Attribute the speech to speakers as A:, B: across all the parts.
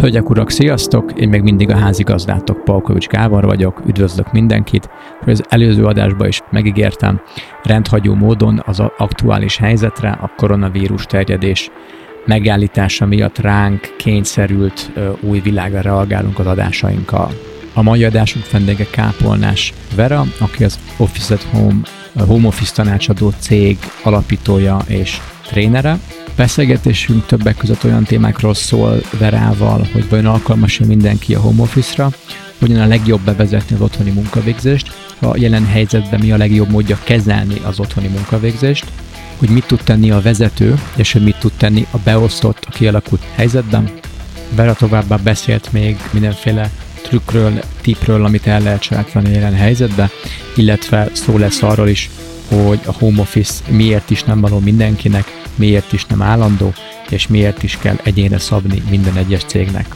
A: Hölgyek, urak, sziasztok! Én még mindig a házigazdátok Palkovics Gábor vagyok, üdvözlök mindenkit, hogy az előző adásban is megígértem, rendhagyó módon az aktuális helyzetre, a koronavírus terjedés megállítása miatt ránk kényszerült új világra reagálunk az adásainkkal. A mai adásunk vendége Kápolnás Vera, aki az Office at Home, Home Office tanácsadó cég alapítója és trénere, Beszélgetésünk többek között olyan témákról szól Verával, hogy vajon alkalmas mindenki a home office-ra, hogyan a legjobb bevezetni az otthoni munkavégzést, a jelen helyzetben mi a legjobb módja kezelni az otthoni munkavégzést, hogy mit tud tenni a vezető, és hogy mit tud tenni a beosztott, a kialakult helyzetben. Vera továbbá beszélt még mindenféle trükkről, tipről, amit el lehet sajátítani jelen helyzetbe, illetve szó lesz arról is, hogy a home office miért is nem való mindenkinek, miért is nem állandó, és miért is kell egyénre szabni minden egyes cégnek.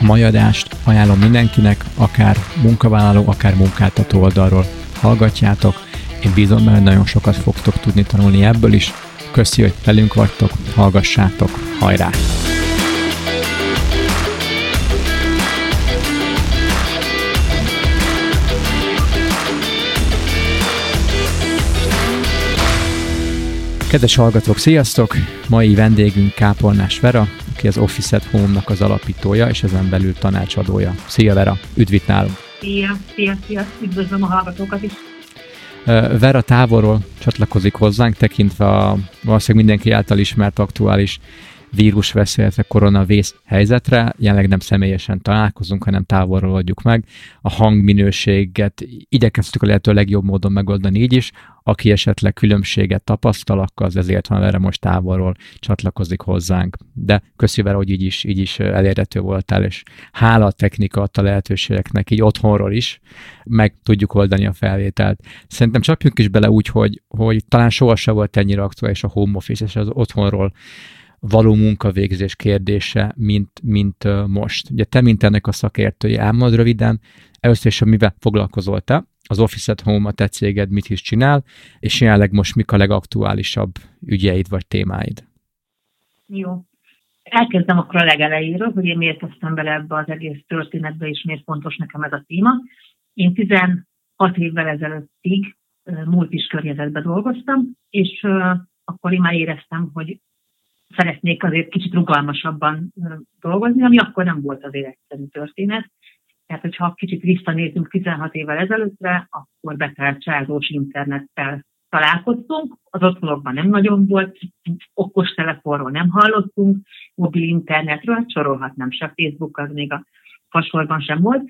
A: A mai adást ajánlom mindenkinek, akár munkavállaló, akár munkáltató oldalról hallgatjátok. Én bízom benne, nagyon sokat fogtok tudni tanulni ebből is. Köszi, hogy velünk vagytok, hallgassátok, hajrá! Kedves hallgatók, sziasztok! Mai vendégünk Kápolnás Vera, aki az Office at Home-nak az alapítója, és ezen belül tanácsadója. Szia Vera, üdvít nálunk!
B: Szia, szia, szia, üdvözlöm a hallgatókat is!
A: Vera távolról csatlakozik hozzánk, tekintve a valószínűleg mindenki által ismert aktuális vírusveszélyre, koronavész helyzetre. Jelenleg nem személyesen találkozunk, hanem távolról adjuk meg. A hangminőséget igyekeztük a lehető legjobb módon megoldani így is. Aki esetleg különbséget tapasztal, az ezért van erre most távolról csatlakozik hozzánk. De vele, hogy így is, így is elérhető voltál, és hála a technika adta lehetőségeknek, így otthonról is meg tudjuk oldani a felvételt. Szerintem csapjunk is bele úgy, hogy, hogy talán sohasem volt ennyire aktuális a home office és az otthonról való munkavégzés kérdése, mint, mint most. Ugye te, mint ennek a szakértője, elmond röviden, először is, mivel foglalkozol te, az Office at Home, a te céged mit is csinál, és jelenleg most mik a legaktuálisabb ügyeid vagy témáid?
B: Jó. Elkezdem akkor a legelejéről, hogy én miért kezdtem bele ebbe az egész történetbe, és miért fontos nekem ez a téma. Én 16 évvel ezelőttig multis környezetben dolgoztam, és akkor én már éreztem, hogy szeretnék azért kicsit rugalmasabban dolgozni, ami akkor nem volt azért egyszerű történet. Tehát, hogyha kicsit visszanézünk 16 évvel ezelőttre, akkor betárcsázós internettel találkoztunk, az otthonokban nem nagyon volt, okos telefonról nem hallottunk, mobil internetről, sorolhatnám se Facebook, az még a fasorban sem volt.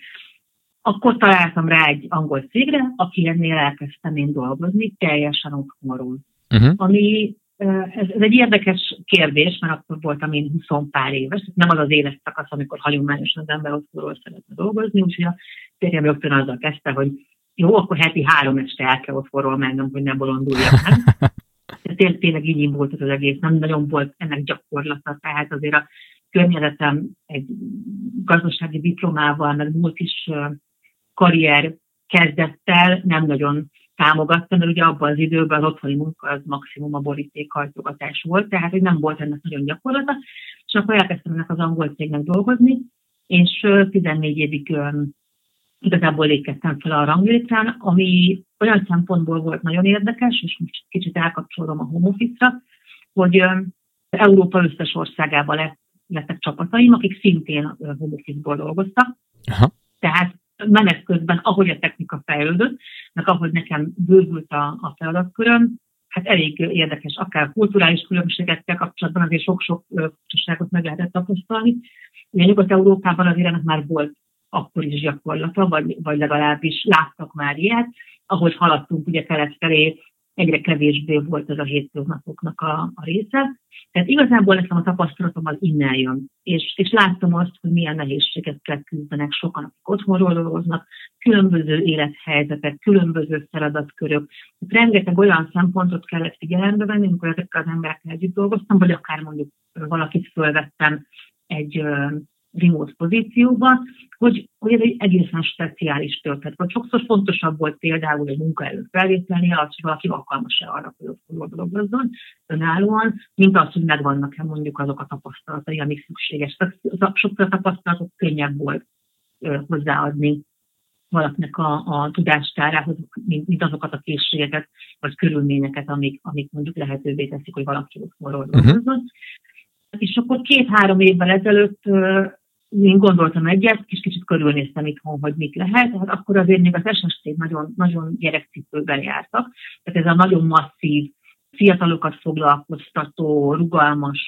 B: Akkor találtam rá egy angol cégre, aki ennél elkezdtem én dolgozni, teljesen otthonról. Uh-huh. Ami ez, ez egy érdekes kérdés, mert akkor voltam én 20 pár éves, nem az az életszakasz, amikor hagyományosan az ember otthonról szeretne dolgozni, úgyhogy a férjem rögtön azzal kezdte, hogy jó, akkor heti három este el kell otthonról mennem, hogy ne bolonduljak meg. Tényleg, tényleg így volt az egész, nem nagyon volt ennek gyakorlata, tehát azért a környezetem egy gazdasági diplomával, meg múlt is karrier kezdettel nem nagyon támogatta, mert ugye abban az időben az otthoni munka az maximum a borítékhajtogatás volt, tehát hogy nem volt ennek nagyon gyakorlata, és akkor elkezdtem ennek az angol cégnek dolgozni, és 14 évig igazából lépkedtem fel a ranglétrán, ami olyan szempontból volt nagyon érdekes, és most kicsit elkapcsolom a home office-ra, hogy Európa összes országában lett, lettek csapataim, akik szintén home office-ból dolgoztak. Aha. Tehát menet közben, ahogy a technika fejlődött, meg ahogy nekem bővült a, a feladatköröm, hát elég érdekes, akár kulturális különbségekkel kapcsolatban azért sok-sok furcsaságot meg lehetett tapasztalni. Ugye Nyugat-Európában azért ennek már volt akkor is gyakorlata, vagy, vagy legalábbis láttak már ilyet, ahogy haladtunk ugye kelet felé, egyre kevésbé volt ez a hétköznapoknak a, a része. Tehát igazából nekem a tapasztalatom az innen jön, és, és láttam azt, hogy milyen nehézségekkel küzdenek sokan, akik otthonról dolgoznak, különböző élethelyzetek, különböző feladatkörök. Rengeteg olyan szempontot kellett figyelembe venni, amikor ezekkel az emberekkel együtt dolgoztam, vagy akár mondjuk valakit fölvettem egy remote pozícióba, hogy, hogy ez egy egészen speciális történet. Vagy sokszor fontosabb volt például egy munkaerő felvételni, az, hogy valaki alkalmas-e arra, hogy ott dolgozzon önállóan, mint az, hogy megvannak-e mondjuk azok a tapasztalatai, amik szükséges. Sokszor a tapasztalatok könnyebb volt hozzáadni valakinek a, a tudástárához, mint, mint azokat a készségeket, vagy körülményeket, amik, amik mondjuk lehetővé teszik, hogy valaki ott dolgozzon. Uh-huh. És akkor két-három évvel ezelőtt én gondoltam egyet, és kicsit körülnéztem itthon, hogy mit lehet, tehát akkor azért még az SST nagyon, nagyon gyerekcipőben jártak. Tehát ez a nagyon masszív, fiatalokat foglalkoztató, rugalmas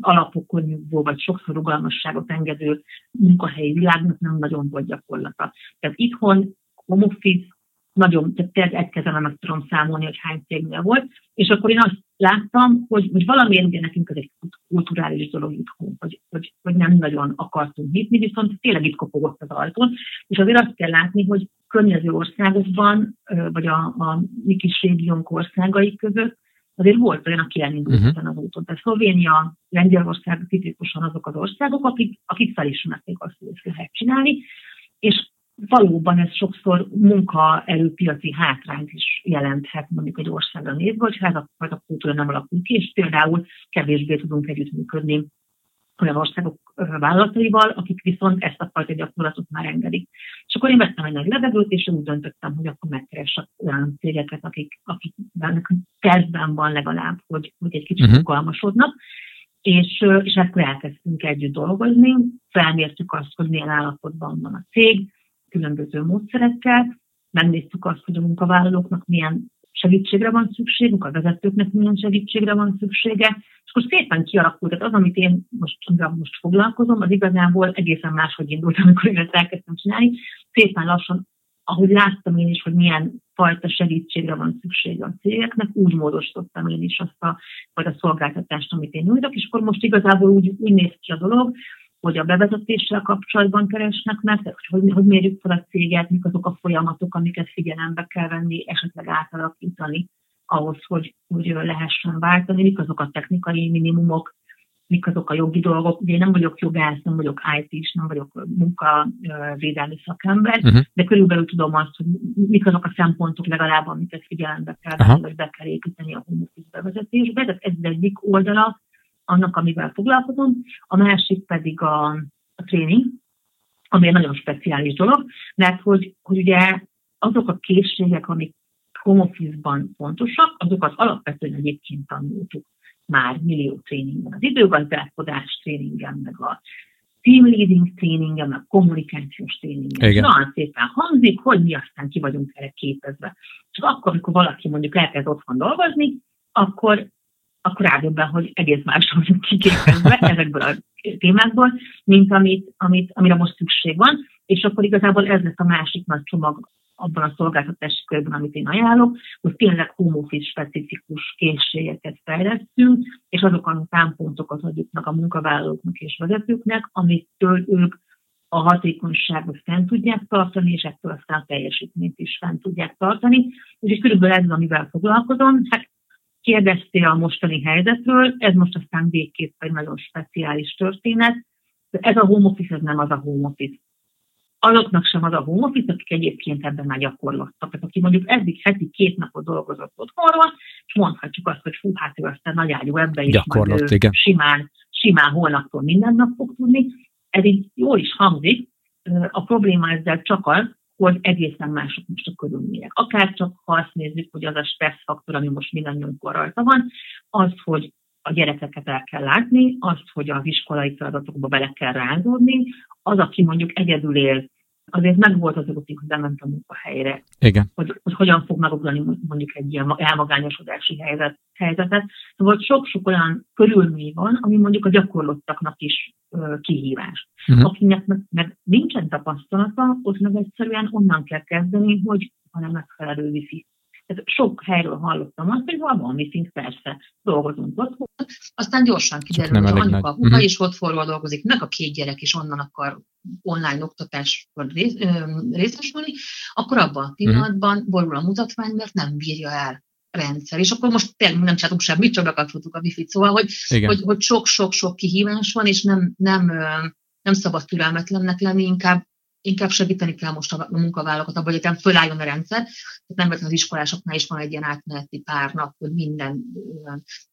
B: alapokon nyugvó, vagy sokszor rugalmasságot engedő munkahelyi világnak nem nagyon volt gyakorlata. Tehát itthon home office, nagyon, tehát egy kezelem meg tudom számolni, hogy hány cégnél volt, és akkor én azt láttam, hogy, hogy valamiért ugye nekünk ez egy kulturális dolog itthon, hogy, hogy, hogy nem nagyon akartunk nyitni, viszont tényleg itt kopogott az ajtón, és azért azt kell látni, hogy környező országokban, vagy a, a mi kis régiónk országai között azért volt olyan, aki elindult uh-huh. ezen az úton. Tehát Szlovénia, Lengyelország tipikusan azok az országok, akik, akik felismerték azt, hogy ezt lehet csinálni, és valóban ez sokszor munkaerőpiaci hátrányt is jelenthet mondjuk egy országra nézve, hogy hát a, a kultúra nem alakul ki, és például kevésbé tudunk együttműködni olyan országok vállalataival, akik viszont ezt a fajta gyakorlatot már engedik. És akkor én vettem egy nagy levegőt, és úgy döntöttem, hogy akkor megkeresek olyan cégeket, akik, akik tervben van legalább, hogy, hogy egy kicsit uh-huh. és, és akkor elkezdtünk együtt dolgozni, felmértük azt, hogy milyen állapotban van a cég, különböző módszerekkel, megnéztük azt, hogy a munkavállalóknak milyen segítségre van szükségük, a vezetőknek milyen segítségre van szüksége, és akkor szépen kialakult, tehát az, amit én most, most foglalkozom, az igazából egészen máshogy indult, amikor én ezt elkezdtem csinálni. Szépen lassan, ahogy láttam én is, hogy milyen fajta segítségre van szüksége a cégeknek, úgy módosítottam én is azt a fajta szolgáltatást, amit én nyújtok, és akkor most igazából úgy, úgy néz ki a dolog, hogy a bevezetéssel kapcsolatban keresnek meg, tehát hogy, hogy mérjük fel a céget, mik azok a folyamatok, amiket figyelembe kell venni, esetleg átalakítani ahhoz, hogy, hogy lehessen váltani, mik azok a technikai minimumok, mik azok a jogi dolgok. Ugye én nem vagyok jogász, nem vagyok IT-s, nem vagyok munkavédelmi szakember, uh-huh. de körülbelül tudom azt, hogy mik azok a szempontok legalább, amiket figyelembe kell venni, vagy be kell építeni a office bevezetésbe. Tehát ez az egyik oldala annak, amivel foglalkozom, a másik pedig a, a tréning, ami egy nagyon speciális dolog, mert hogy, hogy ugye azok a készségek, amik home office-ban fontosak, azokat alapvetően egyébként tanultuk már millió tréningen. Az időgazdálkodás tréningen, meg a team leading tréningen, a kommunikációs tréningen. Igen. Nagyon szépen hangzik, hogy mi aztán ki vagyunk erre képezve. Csak akkor, amikor valaki mondjuk elkezd otthon dolgozni, akkor akkor rádöbben, hogy egész más vagyunk kiképezve ezekből a témákból, mint amit, amit, amire most szükség van, és akkor igazából ez lesz a másik nagy csomag abban a szolgáltatási körben, amit én ajánlok, hogy tényleg home office specifikus készségeket fejlesztünk, és azokat a támpontokat adjuk meg a munkavállalóknak és vezetőknek, amitől ők a hatékonyságot fent tudják tartani, és ettől aztán a teljesítményt is fent tudják tartani. És körülbelül ez, amivel foglalkozom. Hát kérdeztél a mostani helyzetről, ez most aztán végképp egy nagyon speciális történet. De ez a home office, ez nem az a home office. Azoknak sem az a home office, akik egyébként ebben már gyakorlottak. Tehát aki mondjuk eddig heti két napot dolgozott otthonról, és mondhatjuk azt, hogy fú, hát ő aztán nagy ágyú ebbe is
A: Gyakorlott, igen.
B: simán, simán holnaptól minden nap fog tudni. Ez így jól is hangzik. A probléma ezzel csak az, hogy egészen mások most a körülmények. Akár csak ha azt nézzük, hogy az a stressz faktor, ami most mindannyiunkon rajta van, az, hogy a gyerekeket el kell látni, az, hogy az iskolai feladatokba bele kell rázódni, az, aki mondjuk egyedül él, azért meg volt az hogy bement a munkahelyre.
A: Igen.
B: Hogy, hogy hogyan fog megoldani mondjuk egy ilyen elmagányosodási helyzet, helyzetet. Szóval sok-sok olyan körülmény van, ami mondjuk a gyakorlottaknak is ö, kihívás. Uh-huh. Akinek meg, meg nincsen tapasztalata, ott meg egyszerűen onnan kell kezdeni, hogy van-e megfelelő wifi tehát sok helyről hallottam azt, hogy van valami szint, persze, dolgozunk otthon, aztán gyorsan kiderül, hogy anyuka, a húga uh-huh. is otthonról dolgozik, meg a két gyerek is onnan akar online oktatásban rész, részesülni, akkor abban a mhm. pillanatban uh-huh. borul a mutatvány, mert nem bírja el rendszer. És akkor most tényleg nem csináltunk semmit, csak bekapcsoltuk a wifi-t. Szóval, hogy, hogy, hogy sok-sok-sok kihívás van, és nem, nem nem szabad türelmetlennek lenni, inkább inkább segíteni kell most a munkavállalókat abban, hogy fölálljon a rendszer. Tehát nem az iskolásoknál is van egy ilyen átmeneti pár nap, hogy minden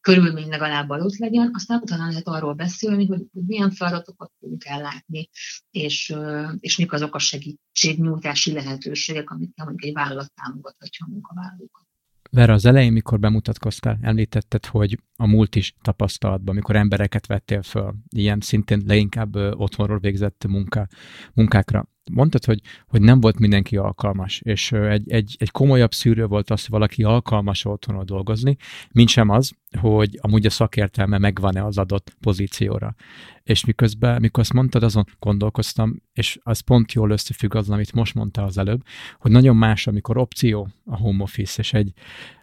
B: körülmény legalább adott legyen, aztán utána lehet arról beszélni, hogy, milyen feladatokat tudunk ellátni, és, és mik azok a segítségnyújtási lehetőségek, amit mondjuk egy vállalat támogathatja a munkavállalókat.
A: Vera, az elején, mikor bemutatkoztál, említetted, hogy a múlt is tapasztalatban, amikor embereket vettél föl, ilyen szintén leginkább otthonról végzett munka, munkákra mondtad, hogy, hogy nem volt mindenki alkalmas, és egy, egy, egy komolyabb szűrő volt az, hogy valaki alkalmas otthonról dolgozni, mint sem az, hogy amúgy a szakértelme megvan-e az adott pozícióra. És miközben, mikor azt mondtad, azon gondolkoztam, és az pont jól összefügg azzal, amit most mondta az előbb, hogy nagyon más, amikor opció a home office, és egy,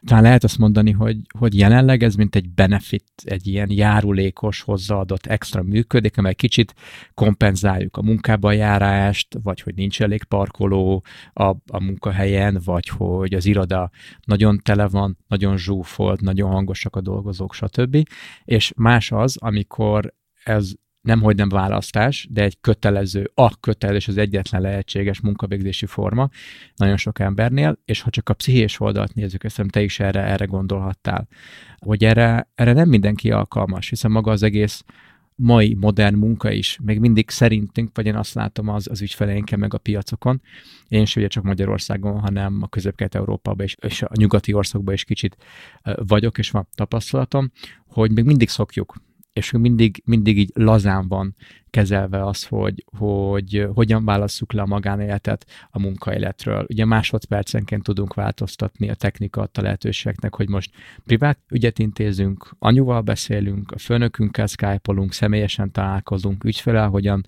A: talán lehet azt mondani, hogy, hogy jelenleg ez mint egy benefit, egy ilyen járulékos, hozzáadott extra működik, amely kicsit kompenzáljuk a munkába járást, vagy hogy nincs elég parkoló a, a munkahelyen, vagy hogy az iroda nagyon tele van, nagyon zsúfolt, nagyon hangosak a dolgozók, stb. És más az, amikor ez nem hogy nem választás, de egy kötelező, a kötelező, az egyetlen lehetséges munkavégzési forma nagyon sok embernél, és ha csak a pszichés oldalt nézzük, ezt te is erre, erre gondolhattál, hogy erre, erre nem mindenki alkalmas, hiszen maga az egész mai modern munka is, még mindig szerintünk, vagy én azt látom az, az ügyfeleinkkel meg a piacokon, én sem ugye csak Magyarországon, hanem a közép európában is, és a nyugati országban is kicsit vagyok, és van tapasztalatom, hogy még mindig szokjuk és mindig, mindig így lazán van kezelve az, hogy, hogy hogyan válasszuk le a magánéletet a munkaéletről. Ugye másodpercenként tudunk változtatni a technika adta lehetőségeknek, hogy most privát ügyet intézünk, anyuval beszélünk, a főnökünkkel skype személyesen találkozunk, ügyfelel, hogyan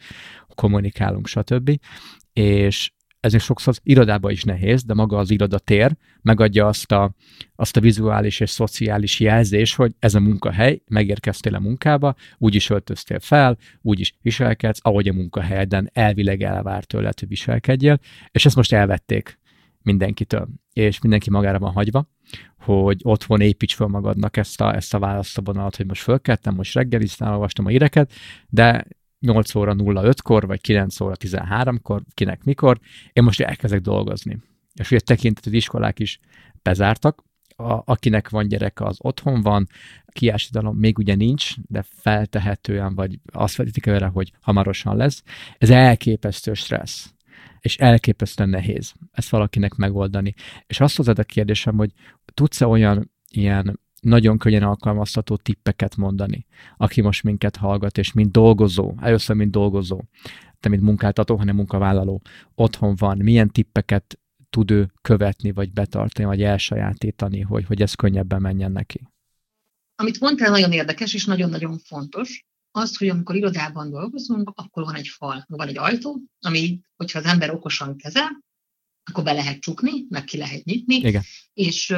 A: kommunikálunk, stb. És ez is sokszor az irodában is nehéz, de maga az irodatér megadja azt a, azt a vizuális és szociális jelzés, hogy ez a munkahely, megérkeztél a munkába, úgy is öltöztél fel, úgy is viselkedsz, ahogy a munkahelyeden elvileg elvárt tőled, hogy viselkedjél, és ezt most elvették mindenkitől, és mindenki magára van hagyva, hogy otthon építs fel magadnak ezt a, ezt a választóvonalat, hogy most fölkeltem, most reggeliztem, olvastam a íreket, de 8 óra 05-kor, vagy 9 óra 13-kor, kinek mikor, én most elkezdek dolgozni. És ugye tekintet, az iskolák is bezártak, a, akinek van gyereke, az otthon van, kiásidalom még ugye nincs, de feltehetően, vagy azt vetítik előre, hogy hamarosan lesz. Ez elképesztő stressz, és elképesztően nehéz ezt valakinek megoldani. És azt hozzád a kérdésem, hogy tudsz-e olyan ilyen nagyon könnyen alkalmazható tippeket mondani, aki most minket hallgat, és mint dolgozó, először mint dolgozó, te mint munkáltató, hanem munkavállaló, otthon van, milyen tippeket tud ő követni, vagy betartani, vagy elsajátítani, hogy, hogy ez könnyebben menjen neki?
B: Amit mondtál, nagyon érdekes, és nagyon-nagyon fontos, az, hogy amikor irodában dolgozunk, akkor van egy fal, van egy ajtó, ami, hogyha az ember okosan kezel, akkor be lehet csukni, meg ki lehet nyitni,
A: Igen.
B: és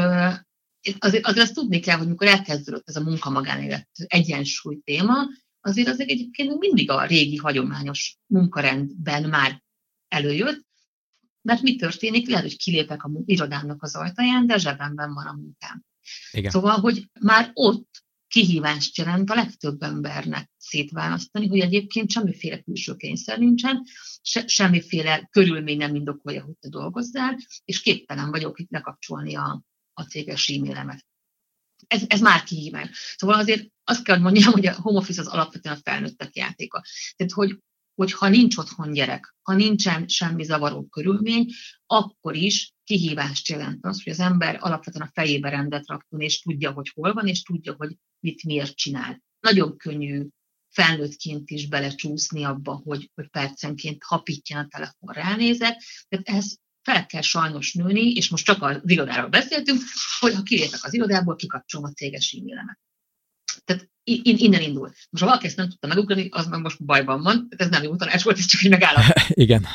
B: azért, azért azt tudni kell, hogy amikor elkezdődött ez a munka-magánélet egyensúly téma, azért azért egyébként mindig a régi hagyományos munkarendben már előjött, mert mi történik? Lehet, hogy kilépek a irodának az ajtaján, de zsebemben van a munkám. Igen. Szóval, hogy már ott kihívást jelent a legtöbb embernek szétválasztani, hogy egyébként semmiféle külső kényszer nincsen, se, semmiféle körülmény nem indokolja, hogy te dolgozzál, és képtelen vagyok itt lekapcsolni a, a céges e-mailemet. Ez, ez már kihívás. Szóval azért azt kell, hogy mondjam, hogy a home office az alapvetően a felnőttek játéka. Tehát, hogy, hogy ha nincs otthon gyerek, ha nincsen semmi zavaró körülmény, akkor is kihívást jelent az, hogy az ember alapvetően a fejébe rendet rakjon, és tudja, hogy hol van, és tudja, hogy mit miért csinál. Nagyon könnyű felnőttként is belecsúszni abba, hogy, hogy percenként hapítjan a telefon ránézek. Tehát ez fel kell sajnos nőni, és most csak az irodáról beszéltünk, hogy ha kilépek az irodából, kikapcsolom a céges e-mailemet. Tehát innen indul. Most ha valaki ezt nem tudta megugrani, az meg most bajban van, ez nem jó tanács volt, ez csak egy megállap.
A: Igen.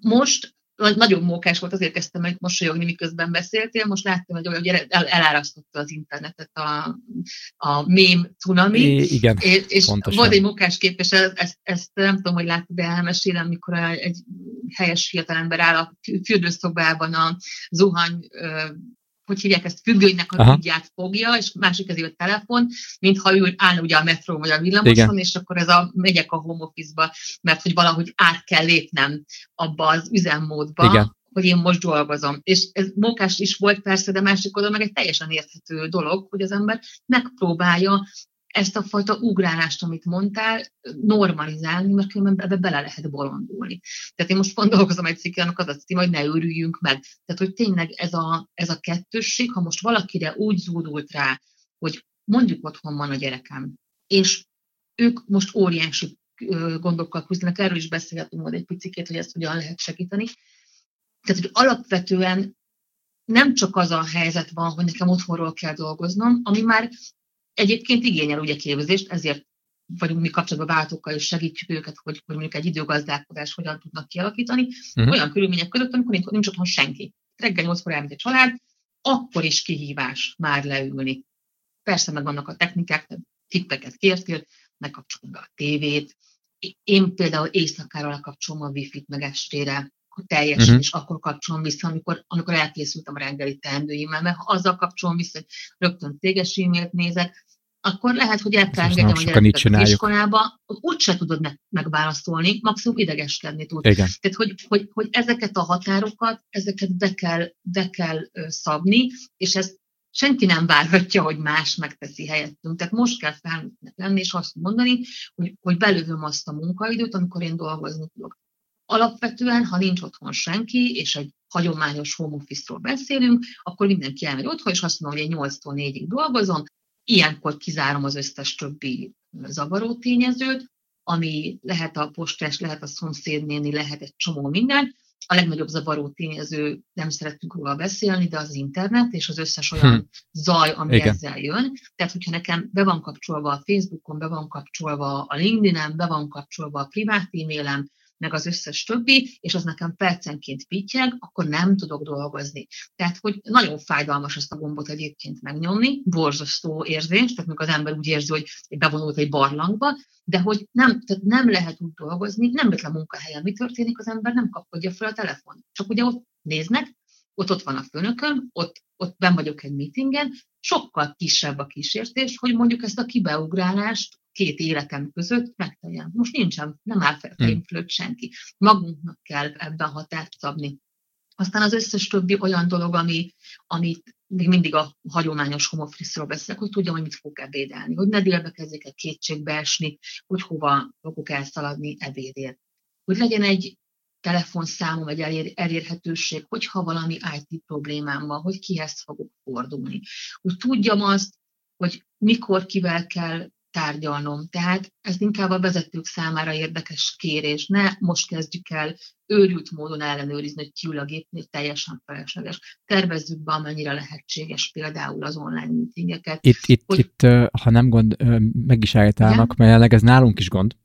B: Most nagyon mókás volt, azért kezdtem meg mosolyogni, miközben beszéltél, most láttam, hogy, hogy el, elárasztotta az internetet a, a mém cunami.
A: I, igen,
B: és, és volt egy mókás kép, és ezt, ezt nem tudom, hogy látod, de elmesélem, amikor egy helyes fiatalember áll a fürdőszobában a zuhany hogy hívják ezt, függönynek a tudját fogja, és másik kezébe a telefon, mintha ő állna ugye a metró vagy a villamoson, Igen. és akkor ez a megyek a home office-ba, mert hogy valahogy át kell lépnem abba az üzemmódba, Igen hogy én most dolgozom. És ez munkás is volt persze, de másik oldalon meg egy teljesen érthető dolog, hogy az ember megpróbálja ezt a fajta ugrálást, amit mondtál, normalizálni, mert különben ebbe bele lehet bolondulni. Tehát én most pont dolgozom egy cikkel, annak az a cím, hogy ne őrüljünk meg. Tehát, hogy tényleg ez a, ez a kettősség, ha most valakire úgy zúdult rá, hogy mondjuk otthon van a gyerekem, és ők most óriási gondokkal küzdenek, erről is beszélhetünk majd egy picit, hogy ezt hogyan lehet segíteni. Tehát, hogy alapvetően nem csak az a helyzet van, hogy nekem otthonról kell dolgoznom, ami már egyébként igényel ugye képzést, ezért vagyunk mi kapcsolatban váltókkal, és segítjük őket, hogy, hogy mondjuk egy időgazdálkodás hogyan tudnak kialakítani, uh-huh. olyan körülmények között, amikor nincs, nincs otthon senki. Reggel 8 elmegy egy család, akkor is kihívás már leülni. Persze meg vannak a technikák, tippeket kértél, megkapcsolom be a tévét. Én például éjszakára lekapcsolom a wifi-t meg estére, teljesen, uh-huh. és akkor kapcsolom vissza, amikor, amikor elkészültem a reggeli teendőimmel, mert ha azzal kapcsolom vissza, hogy rögtön téges e-mailt nézek, akkor lehet, hogy el kell engedjem a gyereket iskolába, úgyse tudod meg, megválaszolni, maximum idegeskedni tud. Igen. Tehát, hogy, hogy, hogy ezeket a határokat, ezeket be kell, be kell szabni, és ezt senki nem várhatja, hogy más megteszi helyettünk. Tehát most kell felnőttnek lenni, és azt mondani, hogy, hogy belövöm azt a munkaidőt, amikor én dolgozni tudok. Alapvetően, ha nincs otthon senki, és egy hagyományos home office-ról beszélünk, akkor mindenki elmegy otthon, és azt mondom, hogy én 8-tól 4-ig dolgozom, ilyenkor kizárom az összes többi zavaró tényezőt, ami lehet a postás, lehet a szomszédnéni, lehet egy csomó minden. A legnagyobb zavaró tényező, nem szeretünk róla beszélni, de az internet és az összes olyan hm. zaj, ami Igen. ezzel jön. Tehát, hogyha nekem be van kapcsolva a Facebookon, be van kapcsolva a LinkedIn-en, be van kapcsolva a privát e-mailem, meg az összes többi, és az nekem percenként pittyeg, akkor nem tudok dolgozni. Tehát, hogy nagyon fájdalmas ezt a gombot egyébként megnyomni, borzasztó érzés, tehát mikor az ember úgy érzi, hogy bevonult egy barlangba, de hogy nem, tehát nem lehet úgy dolgozni, nem lehet a munkahelyen mi történik, az ember nem kapkodja fel a telefon. Csak ugye ott néznek, ott ott van a főnököm, ott, ott ben vagyok egy meetingen, sokkal kisebb a kísértés, hogy mondjuk ezt a kibeugrálást két életem között megtegyen. Most nincsen, nem áll fel fejünk fölött senki. Magunknak kell ebben határt szabni. Aztán az összes többi olyan dolog, ami, amit még mindig a hagyományos homofriszról beszélek, hogy tudjam, hogy mit fogok ebédelni, hogy ne délbe kezdjek el kétségbe esni, hogy hova fogok elszaladni ebédért. Hogy legyen egy telefonszámom, egy elér, elérhetőség, hogyha valami IT problémám van, hogy kihez fogok fordulni. Hogy tudjam azt, hogy mikor kivel kell tárgyalnom. Tehát ez inkább a vezetők számára érdekes kérés. Ne most kezdjük el őrült módon ellenőrizni, hogy kiül a gépnél teljesen felesleges. Tervezzük be, amennyire lehetséges például az online meetingeket.
A: Itt, itt, hogy... itt ha nem gond, meg is állítálnak, mert jelenleg ez nálunk is gond.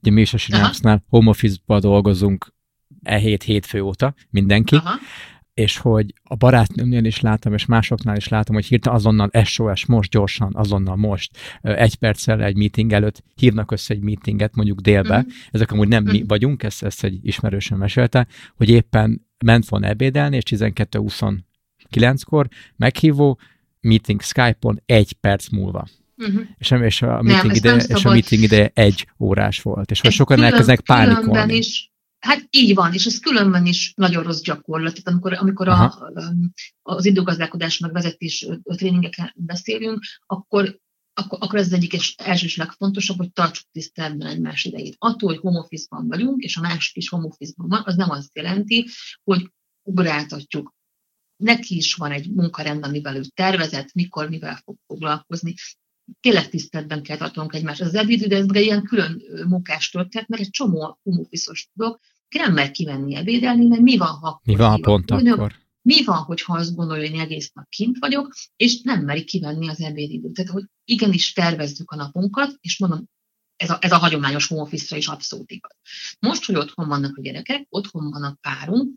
A: Ugye mi is a Synapse-nál home office-ba dolgozunk e hét hétfő óta, mindenki. Aha és hogy a barátnőmnél is látom, és másoknál is látom, hogy hirtelen azonnal SOS, most gyorsan, azonnal most, egy perccel egy meeting előtt hívnak össze egy meetinget, mondjuk délbe, mm. ezek amúgy nem mm. mi mhm. vagyunk, ezt, ezt egy ismerősen mesélte, hogy éppen ment volna ebédelni, és 12-29-kor meghívó, meeting Skype-on egy perc múlva. Uh-huh. És, és, a meeting nem, ide, és a meeting ide egy órás volt. És hogy sokan elkezdenek pánikolni.
B: Is Hát így van, és ez különben is nagyon rossz gyakorlat. Tehát amikor, amikor a, az időgazdálkodás meg vezetés tréningeken beszélünk, akkor, akkor, akkor ez az egyik és első és legfontosabb, hogy tartsuk tiszteletben egymás idejét. Attól, hogy home office-ban vagyunk, és a másik is home office-ban van, az nem azt jelenti, hogy ugráltatjuk. Neki is van egy munkarend, amivel ő tervezett, mikor, mivel fog foglalkozni tényleg tiszteletben kell tartanunk egymást. Az ebédidő, ez egy ilyen külön munkás történet, mert egy csomó umufiszos tudok, ki nem mer kimenni ebédelni, mert mi van, ha
A: Mi van, ha pont akkor? akkor?
B: Mi van, hogyha azt gondolja, hogy én egész nap kint vagyok, és nem meri kivenni az ebédidőt. Tehát, hogy igenis tervezzük a napunkat, és mondom, ez a, ez a hagyományos home office is abszolút igaz. Most, hogy otthon vannak a gyerekek, otthon van a párunk,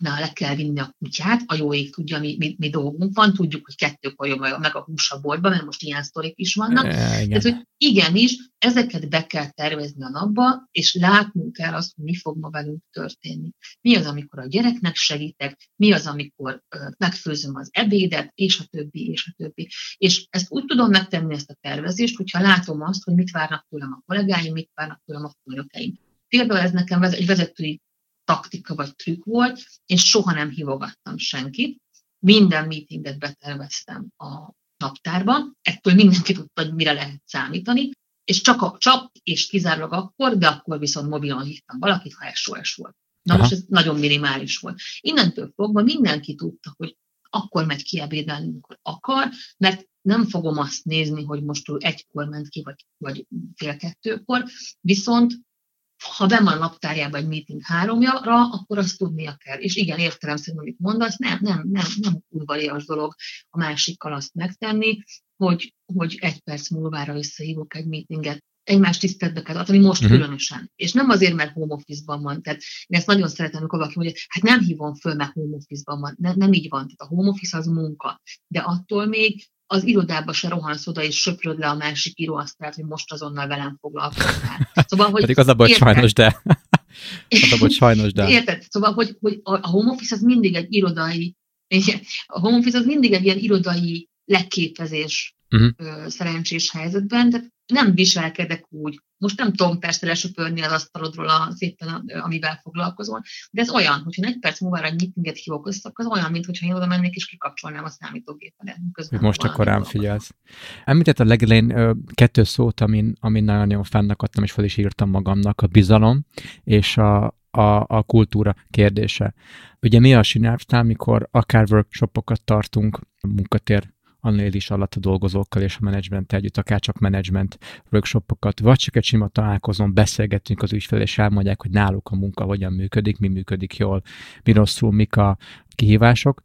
B: na, le kell vinni a kutyát, a jó ég tudja, mi, mi, mi dolgunk van, tudjuk, hogy kettőkor jön meg a hús a boltba, mert most ilyen sztorik is vannak. E, igen. Tehát, hogy igenis, ezeket be kell tervezni a napba, és látnunk kell azt, hogy mi fog ma velünk történni. Mi az, amikor a gyereknek segítek, mi az, amikor megfőzöm az ebédet, és a többi, és a többi. És ezt úgy tudom megtenni, ezt a tervezést, hogyha látom azt, hogy mit várnak tőlem a kollégáim, mit várnak tőlem a főnökeim. Például ez nekem egy vezetői taktika vagy trükk volt, én soha nem hívogattam senkit, minden meetinget beterveztem a naptárban, ettől mindenki tudta, hogy mire lehet számítani, és csak, a, csak és kizárólag akkor, de akkor viszont mobilon hívtam valakit, ha SOS volt. Na Aha. most ez nagyon minimális volt. Innentől fogva mindenki tudta, hogy akkor megy ki ebédelni, amikor akar, mert nem fogom azt nézni, hogy most ő egykor ment ki, vagy, vagy fél kettőkor, viszont ha be van a naptárjában egy meeting háromra, akkor azt tudnia kell. És igen, értelemszerűen, amit mondasz, nem, nem, nem, nem udvarias dolog a másikkal azt megtenni, hogy, hogy egy perc múlvára összehívok egy meetinget, egymást tiszteletbe kell tartani, most uh-huh. különösen. És nem azért, mert home office-ban van. Tehát én ezt nagyon szeretem, amikor valaki mondja, hát nem hívom föl, mert home office-ban van. Nem, nem így van. Tehát a home office az munka. De attól még az irodába se rohansz oda, és söpröd le a másik íróasztalt, hogy most azonnal velem foglalkozzál.
A: Szóval, hogy Pedig az a bocs, sajnos, de. az a bocs, sajnos, de.
B: Érted? Szóval, hogy, hogy a home office az mindig egy irodai, a home office az mindig egy ilyen irodai leképezés uh-huh. szerencsés helyzetben, tehát nem viselkedek úgy. Most nem tudom persze lesöpörni az asztalodról a, szépen, amivel foglalkozol, de ez olyan, hogyha egy perc múlva egy meetinget hívok össze, az olyan, mintha én oda mennék és kikapcsolnám a számítógépedet.
A: Most akkor rám figyelsz. Említett a legelején kettő szót, amin, amin nagyon fennakadtam, és fel is írtam magamnak, a bizalom és a, a, a kultúra kérdése. Ugye mi a Synapse-nál, mikor akár workshopokat tartunk, munkatér annál is alatt a dolgozókkal és a menedzsment együtt, akár csak menedzsment workshopokat, vagy csak egy sima találkozón beszélgetünk az ügyfel, és elmondják, hogy náluk a munka hogyan működik, mi működik jól, mi rosszul, mik a kihívások.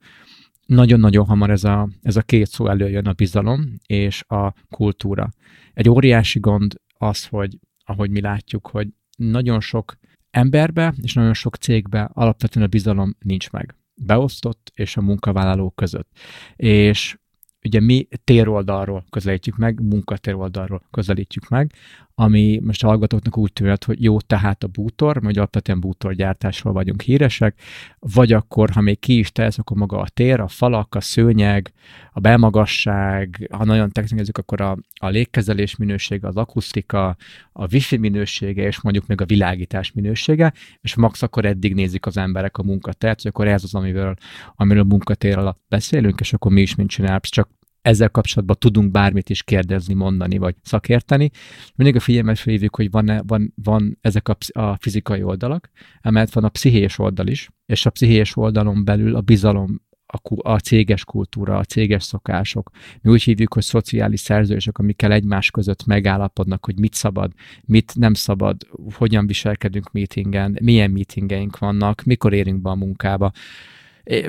A: Nagyon-nagyon hamar ez a, ez a két szó előjön, a bizalom és a kultúra. Egy óriási gond az, hogy ahogy mi látjuk, hogy nagyon sok emberbe és nagyon sok cégbe alapvetően a bizalom nincs meg. Beosztott és a munkavállalók között. És ugye mi téroldalról közelítjük meg, munkatéroldalról közelítjük meg, ami most a hallgatóknak úgy tűnt, hogy jó, tehát a bútor, vagy alapvetően bútorgyártásról vagyunk híresek, vagy akkor, ha még ki is tesz, akkor maga a tér, a falak, a szőnyeg, a belmagasság, ha nagyon technikázunk, akkor a, a légkezelés minősége, az akusztika, a wifi minősége, és mondjuk még a világítás minősége, és max akkor eddig nézik az emberek a munkatért, hogy akkor ez az, amiről, amiről munkatér alatt beszélünk, és akkor mi is, mint csinálsz, csak ezzel kapcsolatban tudunk bármit is kérdezni, mondani, vagy szakérteni. Mindig a figyelmet felhívjuk, hogy van, van, van ezek a, a fizikai oldalak, emellett van a pszichés oldal is, és a pszichés oldalon belül a bizalom a, a céges kultúra, a céges szokások. Mi úgy hívjuk, hogy szociális szerződések, amikkel egymás között megállapodnak, hogy mit szabad, mit nem szabad, hogyan viselkedünk meetingen, milyen meetingeink vannak, mikor érünk be a munkába,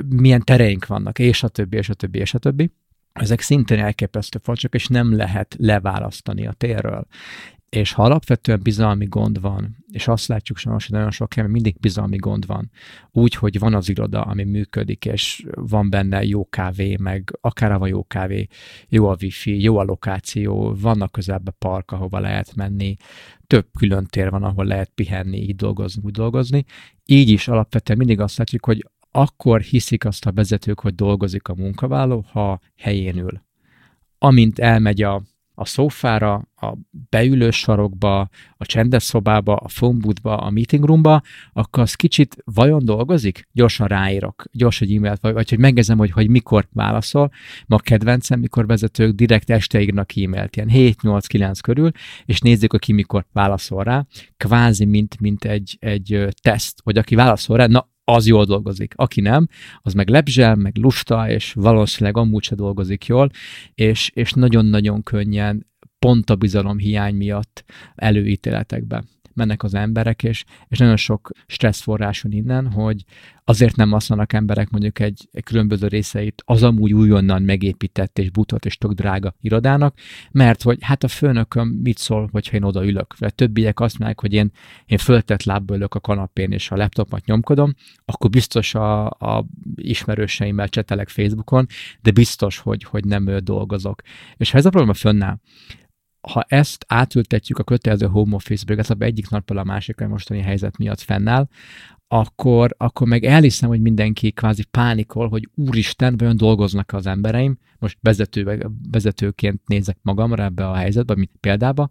A: milyen tereink vannak, és a többi, és a többi, és a többi ezek szintén elképesztő falcsak, és nem lehet leválasztani a térről. És ha alapvetően bizalmi gond van, és azt látjuk sajnos, hogy nagyon sok helyen mindig bizalmi gond van, úgy, hogy van az iroda, ami működik, és van benne jó kávé, meg akár a jó kávé, jó a wifi, jó a lokáció, vannak közelbe park, ahova lehet menni, több külön tér van, ahol lehet pihenni, így dolgozni, úgy dolgozni. Így is alapvetően mindig azt látjuk, hogy akkor hiszik azt a vezetők, hogy dolgozik a munkavállaló, ha helyén ül. Amint elmegy a, a szófára, a beülő sarokba, a csendes szobába, a phoneboothba, a meeting roomba, akkor az kicsit vajon dolgozik? Gyorsan ráírok, gyors egy e-mailt, vagy, vagy hogy megnézem, hogy, hogy mikor válaszol. Ma kedvencem, mikor vezetők direkt este írnak e-mailt, ilyen 7-8-9 körül, és nézzük, hogy ki mikor válaszol rá, kvázi mint, mint egy, egy teszt, hogy aki válaszol rá, na az jól dolgozik. Aki nem, az meg lebzsel, meg lusta, és valószínűleg amúgy se dolgozik jól, és, és nagyon-nagyon könnyen pont a bizalom hiány miatt előítéletekbe mennek az emberek, és, és nagyon sok stressz forráson innen, hogy azért nem használnak emberek mondjuk egy, egy különböző részeit az amúgy újonnan megépített és butott és tök drága irodának, mert hogy hát a főnököm mit szól, hogyha én oda ülök. Vagy többiek azt mondják, hogy én, én föltett lábbal ülök a kanapén és a laptopot nyomkodom, akkor biztos a, a ismerőseimmel csetelek Facebookon, de biztos, hogy, hogy nem ő dolgozok. És ha ez a probléma fönnáll, ha ezt átültetjük a kötelező home office-be, igazából egyik napról a másikra mostani helyzet miatt fennáll, akkor, akkor meg elhiszem, hogy mindenki kvázi pánikol, hogy úristen, vajon dolgoznak az embereim, most vezető, vezetőként nézek magamra ebbe a helyzetbe, mint példába,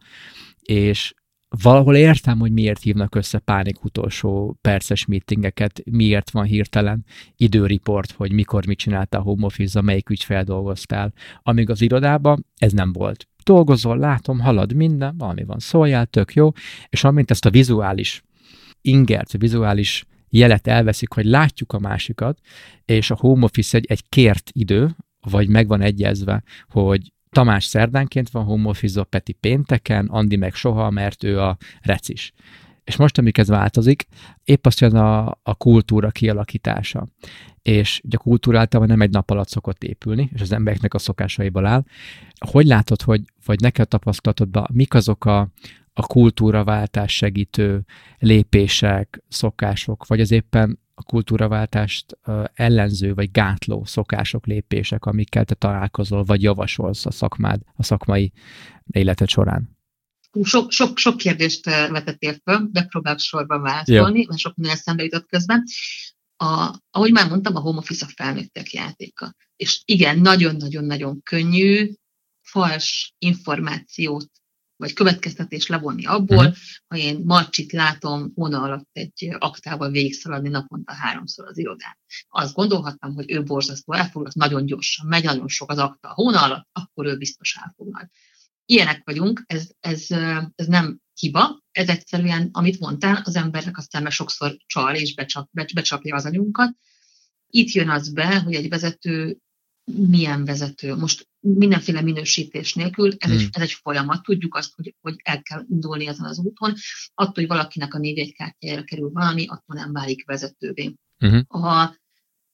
A: és valahol értem, hogy miért hívnak össze pánik utolsó perces meetingeket, miért van hirtelen időriport, hogy mikor mit csináltál a home office melyik ügyfel dolgoztál. Amíg az irodában ez nem volt. Dolgozol, látom, halad minden, valami van, szóljál, tök jó, és amint ezt a vizuális ingert, a vizuális jelet elveszik, hogy látjuk a másikat, és a home office egy, egy kért idő, vagy megvan egyezve, hogy Tamás szerdánként van home office Peti pénteken, Andi meg soha, mert ő a recis. És most, amik ez változik, épp azt jön a, a kultúra kialakítása. És ugye a kultúra általában nem egy nap alatt szokott épülni, és az embereknek a szokásaiból áll. Hogy látod, hogy, vagy neked tapasztalatodban, mik azok a, a kultúraváltás segítő lépések, szokások, vagy az éppen a kultúraváltást ellenző vagy gátló szokások, lépések, amikkel te találkozol, vagy javasolsz a szakmád, a szakmai életed során?
B: Sok, sok, sok kérdést vetettél föl, de próbálok sorban válaszolni, mert sok minden eszembe jutott közben. A, ahogy már mondtam, a home office a felnőttek játéka. És igen, nagyon-nagyon-nagyon könnyű fals információt vagy következtetés levonni abból, uh-huh. ha én Marcsit látom hóna alatt egy aktával végigszaladni naponta háromszor az irodán. Azt gondolhattam, hogy ő borzasztó elfoglalt, nagyon gyorsan, megy nagyon sok az akta a hóna alatt, akkor ő biztos elfoglalt. Ilyenek vagyunk, ez, ez, ez nem hiba, ez egyszerűen, amit mondtál, az emberek aztán meg sokszor csal és becsap, becsapja az anyunkat. Itt jön az be, hogy egy vezető milyen vezető. Most mindenféle minősítés nélkül, ez, hmm. egy, ez egy folyamat, tudjuk azt, hogy, hogy el kell indulni ezen az úton. Attól, hogy valakinek a névjegykártyájára kerül valami, attól nem válik vezetővé. Uh-huh. A,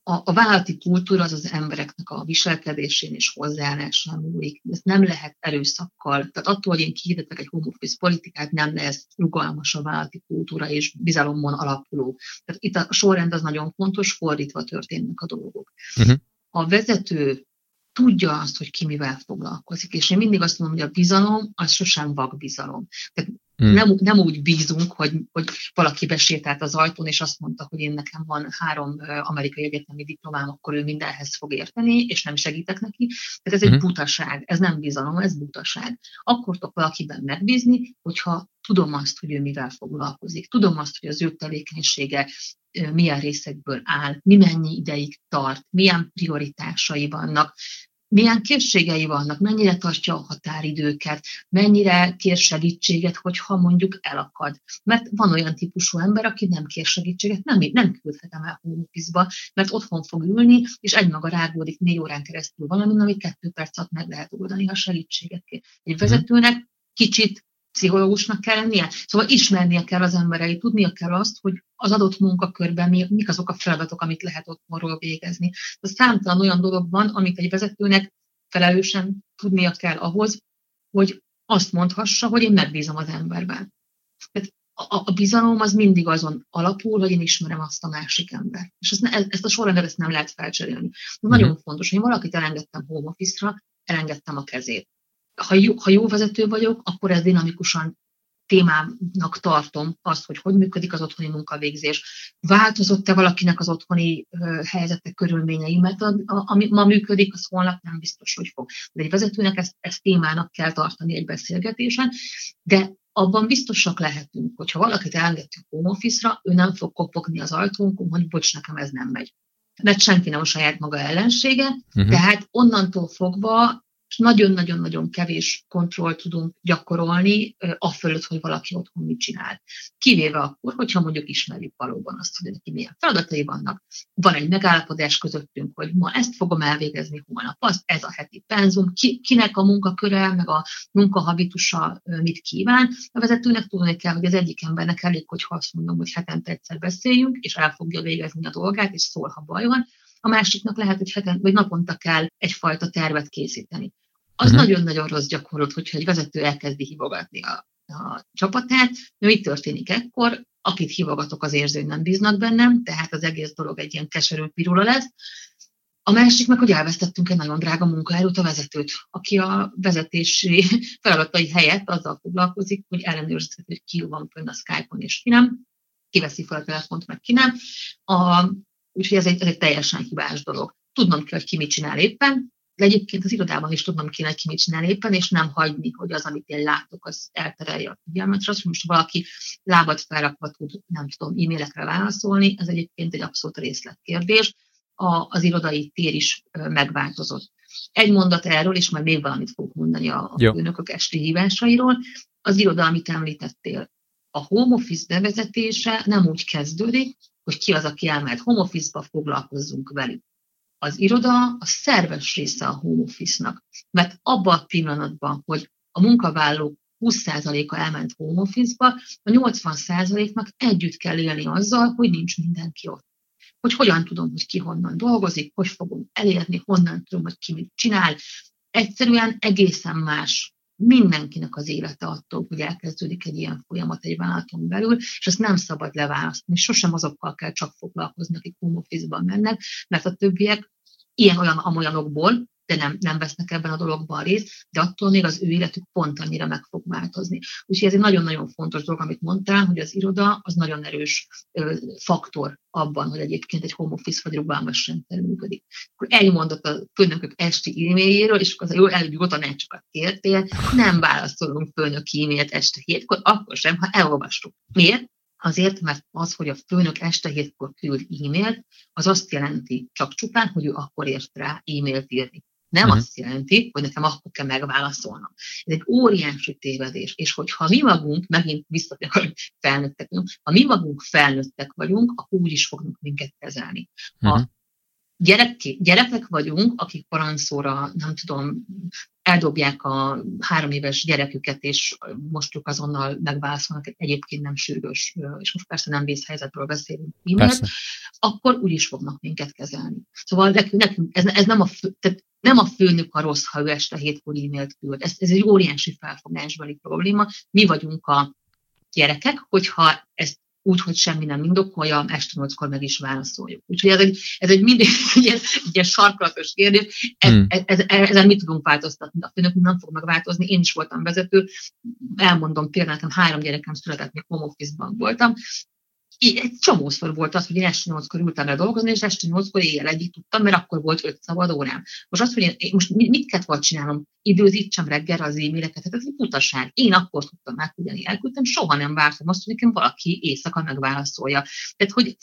B: a, a vállalati kultúra az az embereknek a viselkedésén és hozzáállásán múlik. Ezt nem lehet erőszakkal. Tehát attól, hogy én kihirdetek egy home office politikát, nem lesz rugalmas a vállalati kultúra és bizalomon alapuló. Tehát itt a sorrend az nagyon fontos, fordítva történnek a dolgok. Uh-huh a vezető tudja azt, hogy ki mivel foglalkozik. És én mindig azt mondom, hogy a bizalom az sosem bizalom. Tehát hmm. nem, nem úgy bízunk, hogy, hogy valaki besétált az ajtón, és azt mondta, hogy én nekem van három amerikai egyetemi diplomám, akkor ő mindenhez fog érteni, és nem segítek neki. Tehát ez egy hmm. butaság, ez nem bizalom, ez butaság. Akkor tudok valakiben megbízni, hogyha tudom azt, hogy ő mivel foglalkozik, tudom azt, hogy az ő tevékenysége milyen részekből áll, mi mennyi ideig tart, milyen prioritásai vannak, milyen készségei vannak, mennyire tartja a határidőket, mennyire kér segítséget, hogyha mondjuk elakad. Mert van olyan típusú ember, aki nem kér segítséget, nem, nem küldhetem el home mert otthon fog ülni, és egymaga rágódik négy órán keresztül valamin, amit kettő perc alatt meg lehet oldani, ha segítséget kér. Egy mhm. vezetőnek kicsit pszichológusnak kell lennie. Szóval ismernie kell az embereit, tudnia kell azt, hogy az adott munkakörben mi, mik azok a feladatok, amit lehet otthonról végezni. De számtalan olyan dolog van, amit egy vezetőnek felelősen tudnia kell ahhoz, hogy azt mondhassa, hogy én megbízom az emberben. Tehát a, a bizalom az mindig azon alapul, hogy én ismerem azt a másik ember. És ezt, ezt a sorrendet ezt nem lehet felcserélni. Nagyon uh-huh. fontos, hogy valakit elengedtem home office-ra, elengedtem a kezét ha jó, ha jó vezető vagyok, akkor ez dinamikusan témának tartom azt, hogy hogy működik az otthoni munkavégzés. Változott-e valakinek az otthoni helyzetek, körülményei, mert a, a, ami ma működik, az holnap nem biztos, hogy fog. De egy vezetőnek ezt, ezt témának kell tartani egy beszélgetésen, de abban biztosak lehetünk, hogyha valakit elengedtük home office-ra, ő nem fog kopogni az ajtónkon, hogy bocs, nekem ez nem megy. Mert senki nem a saját maga ellensége, uh-huh. tehát onnantól fogva és nagyon-nagyon-nagyon kevés kontroll tudunk gyakorolni a fölött, hogy valaki otthon mit csinál. Kivéve akkor, hogyha mondjuk ismerjük valóban azt, hogy neki milyen feladatai vannak. Van egy megállapodás közöttünk, hogy ma ezt fogom elvégezni, holnap azt, ez a heti penzum, ki, kinek a munkaköre, meg a munkahabitusa mit kíván. A vezetőnek tudni kell, hogy az egyik embernek elég, hogyha azt mondom, hogy hetente egyszer beszéljünk, és el fogja végezni a dolgát, és szól, ha baj van. A másiknak lehet, hogy heten, vagy naponta kell egyfajta tervet készíteni. Az uh-huh. nagyon-nagyon rossz gyakorlat, hogyha egy vezető elkezdi hívogatni a, a csapatát. De mi történik ekkor? Akit hívogatok, az érző, hogy nem bíznak bennem, tehát az egész dolog egy ilyen keserű pirula lesz. A másik meg, hogy elvesztettünk egy nagyon drága munkaerőt, a vezetőt, aki a vezetési feladatai helyett azzal foglalkozik, hogy ellenőrzhet, hogy ki van fönn a Skype-on és ki nem, ki veszi fel a telefont, meg ki nem. A, úgyhogy ez egy, ez egy teljesen hibás dolog. Tudnom kell, hogy ki mit csinál éppen, de egyébként az irodában is tudnom kéne, hogy ki mit csinál éppen, és nem hagyni, hogy az, amit én látok, az elterelje a figyelmet. És azt, most valaki lábat felrakva tud, nem tudom, e-mailekre válaszolni, ez egyébként egy abszolút részletkérdés. A, az irodai tér is megváltozott. Egy mondat erről, és majd még valamit fogok mondani a, a főnökök esti hívásairól. Az iroda, amit említettél, a home office bevezetése nem úgy kezdődik, hogy ki az, aki elmehet home office-ba, foglalkozzunk velük az iroda a szerves része a home office-nak. Mert abban a pillanatban, hogy a munkavállalók 20%-a elment home office-ba, a 80%-nak együtt kell élni azzal, hogy nincs mindenki ott. Hogy hogyan tudom, hogy ki honnan dolgozik, hogy fogom elérni, honnan tudom, hogy ki mit csinál. Egyszerűen egészen más mindenkinek az élete attól, hogy elkezdődik egy ilyen folyamat egy vállalaton belül, és ezt nem szabad leválasztani. Sosem azokkal kell csak foglalkozni, akik home office-ban mennek, mert a többiek ilyen-olyan amolyanokból, de nem, nem vesznek ebben a dologban részt, de attól még az ő életük pont annyira meg fog változni. Úgyhogy ez egy nagyon-nagyon fontos dolog, amit mondtál, hogy az iroda az nagyon erős ö, faktor abban, hogy egyébként egy home office vagy rugalmas rendszer működik. Akkor egy mondat a főnökök esti e-mailjéről, és akkor az jó elég tanácsokat kértél, nem válaszolunk főnök e-mailt este hétkor, akkor sem, ha elolvastuk. Miért? Azért, mert az, hogy a főnök este hétkor küld e-mailt, az azt jelenti csak csupán, hogy ő akkor ért rá e-mailt írni. Nem uh-huh. azt jelenti, hogy nekem akkor kell megválaszolnom. Ez egy óriási tévedés. És hogyha mi magunk, megint visszatérünk, felnőttek ha mi magunk felnőttek vagyunk, akkor úgy is fognak minket kezelni. Ha uh-huh gyerek, gyerekek vagyunk, akik parancsóra, nem tudom, eldobják a három éves gyereküket, és most ők azonnal megválaszolnak egy egyébként nem sürgős, és most persze nem vészhelyzetről beszélünk, e akkor úgy is fognak minket kezelni. Szóval nekünk, nekünk ez, ez nem, a fő, tehát nem a főnök a rossz, ha ő este hétkor e-mailt küld. Ez, ez egy óriási felfogásbeli probléma. Mi vagyunk a gyerekek, hogyha ezt úgy, hogy semmi nem indokolja, este nyolckor meg is válaszoljuk. Úgyhogy ez egy, ez egy mindig egy ilyen, ilyen sarkalatos kérdés, ez, hmm. ez, ez, ezen mit tudunk változtatni, a főnök nem fog megváltozni, én is voltam vezető, elmondom például, nekem három gyerekem született, még home office-ban voltam, egy csomószor volt az, hogy én este nyolckor ültem le dolgozni, és este nyolckor éjjel egyik tudtam, mert akkor volt öt szabad órám. Most azt, hogy én, most mit kellett volna csinálnom? Időzítsem reggel az e-maileket, tehát ez egy utaság. Én akkor tudtam megküldeni, elküldtem, soha nem vártam azt, hogy nekem valaki éjszaka megválaszolja. Tehát, hogy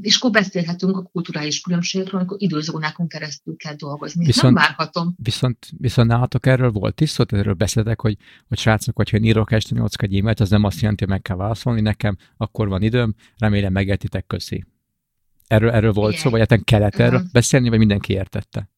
B: és akkor beszélhetünk a kulturális különbségekről, amikor időzónákon keresztül kell dolgozni. Viszont, nem várhatom.
A: Viszont, viszont nálatok erről volt is szó, erről beszéltek, hogy, hogy srácok, vagy hogy írok este 8 egy e-mailt, az nem azt jelenti, hogy meg kell válaszolni nekem, akkor van időm, remélem megértitek, köszi. Erről, erről volt Igen. szó, vagy hát kellett erről beszélni, vagy mindenki értette?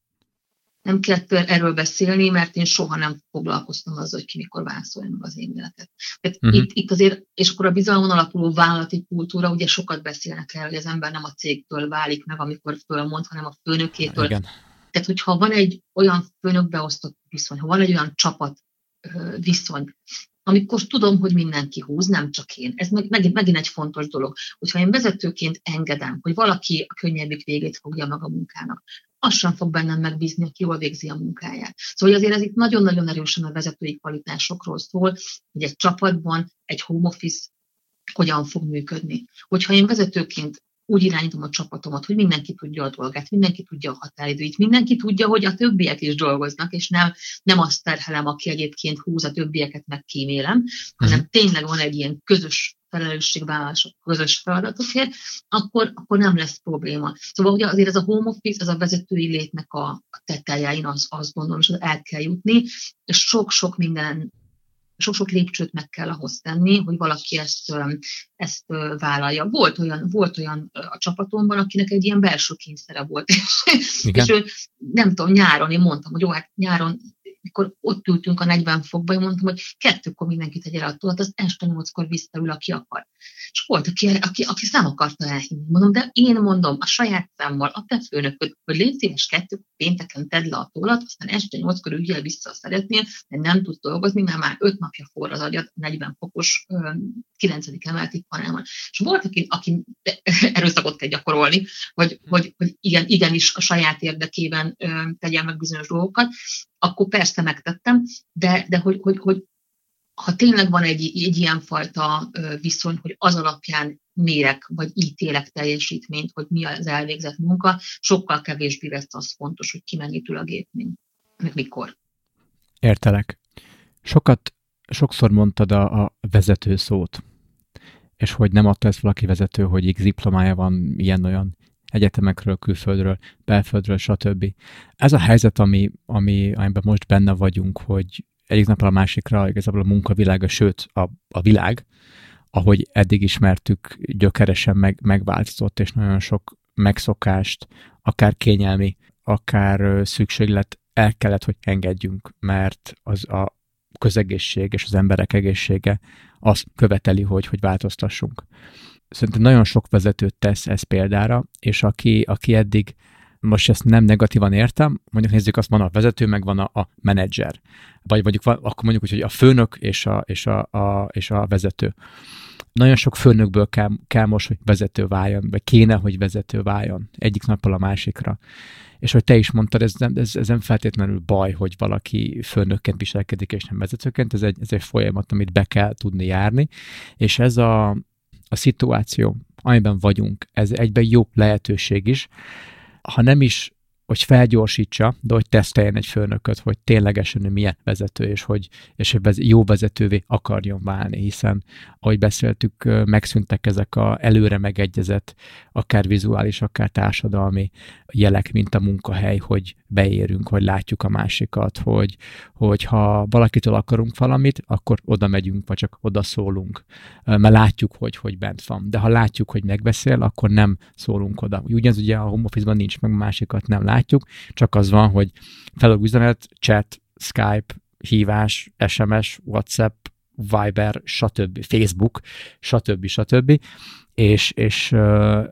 B: Nem kellett erről beszélni, mert én soha nem foglalkoztam azzal, hogy ki mikor válaszolja meg az e-maileket. Tehát uh-huh. itt, itt azért, és akkor a bizalmon alapuló vállalati kultúra, ugye sokat beszélnek el, hogy az ember nem a cégtől válik meg, amikor fölmond, hanem a főnökétől. Igen. Tehát, hogyha van egy olyan főnökbeosztott viszony, ha van egy olyan csapat viszony, amikor tudom, hogy mindenki húz, nem csak én. Ez meg, megint, megint egy fontos dolog. Hogyha én vezetőként engedem, hogy valaki a könnyebbik végét fogja meg a munkának, az sem fog bennem megbízni, aki jól végzi a munkáját. Szóval azért ez itt nagyon-nagyon erősen a vezetői kvalitásokról szól, hogy egy csapatban egy home office hogyan fog működni. Hogyha én vezetőként úgy irányítom a csapatomat, hogy mindenki tudja a dolgát, mindenki tudja a határidőit, mindenki tudja, hogy a többiek is dolgoznak, és nem, nem azt terhelem, aki egyébként húz a többieket, meg kímélem, hanem uh-huh. tényleg van egy ilyen közös felelősségvállalás a közös feladatokért, akkor, akkor nem lesz probléma. Szóval ugye azért ez a home office, ez a vezetői létnek a, a tetejein, az, azt gondolom, és el kell jutni, és sok-sok minden sok-sok lépcsőt meg kell ahhoz tenni, hogy valaki ezt, ezt vállalja. Volt olyan, volt olyan a csapatomban, akinek egy ilyen belső kényszere volt. Igen. és ő, nem tudom, nyáron én mondtam, hogy jó, hát nyáron mikor ott ültünk a 40 fokba, én mondtam, hogy kettőkor mindenki tegye el a tollat, az este nyolckor visszaül, aki akar. És volt, aki, aki, aki nem akarta elhinni. Mondom, de én mondom a saját számmal, a te főnököd, hogy légy szíves kettő pénteken tedd le a tollat, aztán este nyolckor ügyel vissza szeretnél, de nem tudsz dolgozni, mert már öt napja forr az agyad 40 fokos 9. emeleti panelban. És volt, aki, aki erőszakot kell gyakorolni, hogy, hogy, hogy igen, igenis a saját érdekében tegyen meg bizonyos dolgokat, akkor persze megtettem, de, de hogy, hogy, hogy ha tényleg van egy, egy ilyen fajta viszony, hogy az alapján mérek, vagy ítélek teljesítményt, hogy mi az elvégzett munka, sokkal kevésbé lesz az fontos, hogy ki mennyit ül a gépnél, meg mikor.
A: Értelek. Sokat, sokszor mondtad a, a vezető szót, és hogy nem adta ezt valaki vezető, hogy X diplomája van, ilyen-olyan egyetemekről, külföldről, belföldről, stb. Ez a helyzet, ami, ami, amiben most benne vagyunk, hogy egyik napra a másikra igazából a munkavilága, sőt a, a világ, ahogy eddig ismertük, gyökeresen meg, megváltozott, és nagyon sok megszokást, akár kényelmi, akár szükséglet el kellett, hogy engedjünk, mert az a közegészség és az emberek egészsége azt követeli, hogy, hogy változtassunk. Szerintem nagyon sok vezetőt tesz ez példára, és aki, aki eddig most ezt nem negatívan értem, mondjuk nézzük, azt van a vezető, meg van a, a menedzser. Vagy mondjuk, akkor mondjuk úgy, hogy a főnök és a, és a, a, és a vezető. Nagyon sok főnökből kell, kell most, hogy vezető váljon, vagy kéne, hogy vezető váljon egyik nappal a másikra. És hogy te is mondtad, ez nem, ez, ez nem feltétlenül baj, hogy valaki főnökként viselkedik, és nem vezetőként, ez egy, ez egy folyamat, amit be kell tudni járni, és ez a, a szituáció, amiben vagyunk, ez egyben jó lehetőség is, ha nem is hogy felgyorsítsa, de hogy teszteljen egy főnököt, hogy ténylegesen ő milyen vezető, és hogy, és hogy jó vezetővé akarjon válni, hiszen, ahogy beszéltük, megszűntek ezek a előre megegyezett, akár vizuális, akár társadalmi jelek, mint a munkahely, hogy beérünk, hogy látjuk a másikat, hogy, hogy ha valakitől akarunk valamit, akkor oda megyünk, vagy csak oda szólunk, mert látjuk, hogy, hogy bent van. De ha látjuk, hogy megbeszél, akkor nem szólunk oda. Ugyanaz ugye a home office-ban nincs meg, másikat nem látjuk, csak az van, hogy felog üzenet, chat, Skype, hívás, SMS, WhatsApp, Viber, stb., Facebook, stb., stb., és, és uh,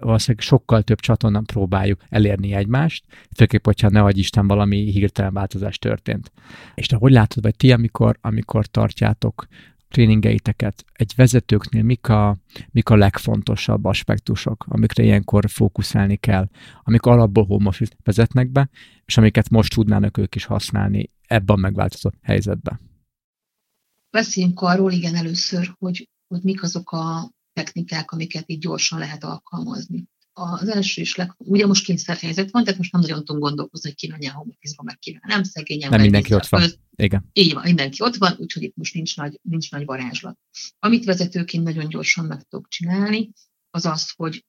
A: valószínűleg sokkal több csatornán próbáljuk elérni egymást, főképp, hogyha ne vagy Isten valami hirtelen változás történt. És te hogy látod, vagy ti, amikor, amikor tartjátok tréningeiteket, egy vezetőknél mik a, mik a legfontosabb aspektusok, amikre ilyenkor fókuszálni kell, amik alapból home vezetnek be, és amiket most tudnának ők is használni ebben a megváltozott helyzetben?
B: Beszéljünk arról, igen, először, hogy, hogy mik azok a technikák, amiket így gyorsan lehet alkalmazni. Az első is, leg, ugye most kényszerhelyzet van, tehát most nem nagyon tudom gondolkozni, hogy ki menjen home meg ki nem szegényen.
A: Nem mindenki ott van. Igen.
B: Így van, mindenki ott van, úgyhogy itt most nincs nagy, nincs nagy varázslat. Amit vezetőként nagyon gyorsan meg tudok csinálni, az az, hogy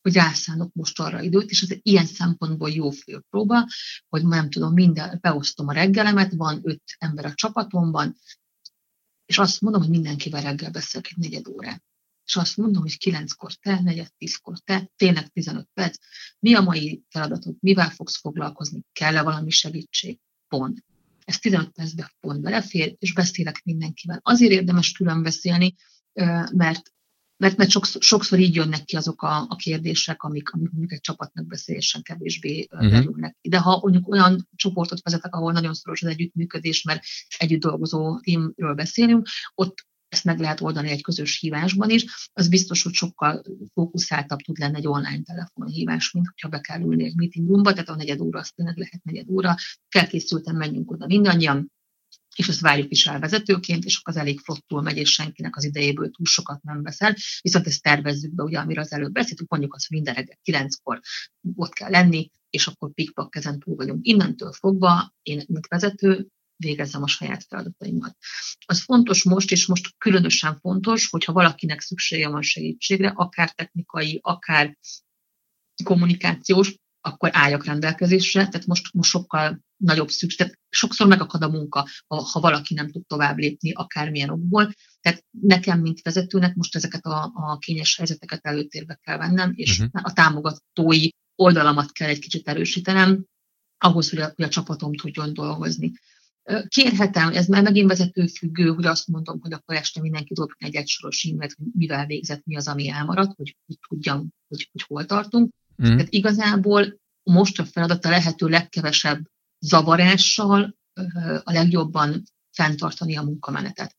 B: hogy rászánok most arra időt, és ez ilyen szempontból jó főpróba, hogy nem tudom, minden, beosztom a reggelemet, van öt ember a csapatomban, és azt mondom, hogy mindenkivel reggel beszélek egy negyed órát és azt mondom, hogy kilenckor te, negyed tízkor te, tényleg 15 perc, mi a mai feladatod, mivel fogsz foglalkozni, kell-e valami segítség, pont. Ez 15 percben pont belefér, és beszélek mindenkivel. Azért érdemes külön beszélni, mert mert, mert sokszor, sokszor így jönnek ki azok a, a kérdések, amik, amik mondjuk egy csapatnak beszélésen kevésbé uh-huh. derülnek. De ha mondjuk olyan csoportot vezetek, ahol nagyon szoros az együttműködés, mert együtt dolgozó tímről beszélünk, ott ezt meg lehet oldani egy közös hívásban is, az biztos, hogy sokkal fókuszáltabb tud lenni egy online telefonhívás, mint hogyha be kell ülni egy meeting roomba, tehát a negyed óra, azt tényleg lehet negyed óra, felkészültem, menjünk oda mindannyian, és ezt várjuk is el vezetőként, és akkor az elég flottul megy, és senkinek az idejéből túl sokat nem veszel. Viszont ezt tervezzük be, ugye, amire az előbb beszéltünk, mondjuk azt, hogy minden reggel kilenckor ott kell lenni, és akkor pikpak kezen túl vagyunk. Innentől fogva én, mint vezető, végezzem a saját feladataimat. Az fontos most, és most különösen fontos, hogyha valakinek szüksége van segítségre, akár technikai, akár kommunikációs, akkor álljak rendelkezésre, tehát most, most sokkal nagyobb szükség, tehát sokszor megakad a munka, ha, ha valaki nem tud tovább lépni, akármilyen okból. Tehát nekem, mint vezetőnek most ezeket a, a kényes helyzeteket előtérbe kell vennem, és uh-huh. a támogatói oldalamat kell egy kicsit erősítenem, ahhoz, hogy a, hogy a csapatom tudjon dolgozni. Kérhetem, ez már megint vezetőfüggő, hogy azt mondom, hogy akkor este mindenki dob egy egysoros e-mailt, hogy mivel végzett, mi az, ami elmaradt, hogy, hogy tudjam, hogy, hogy hol tartunk. Mm. Tehát igazából most a feladat a lehető legkevesebb zavarással a legjobban fenntartani a munkamenetet.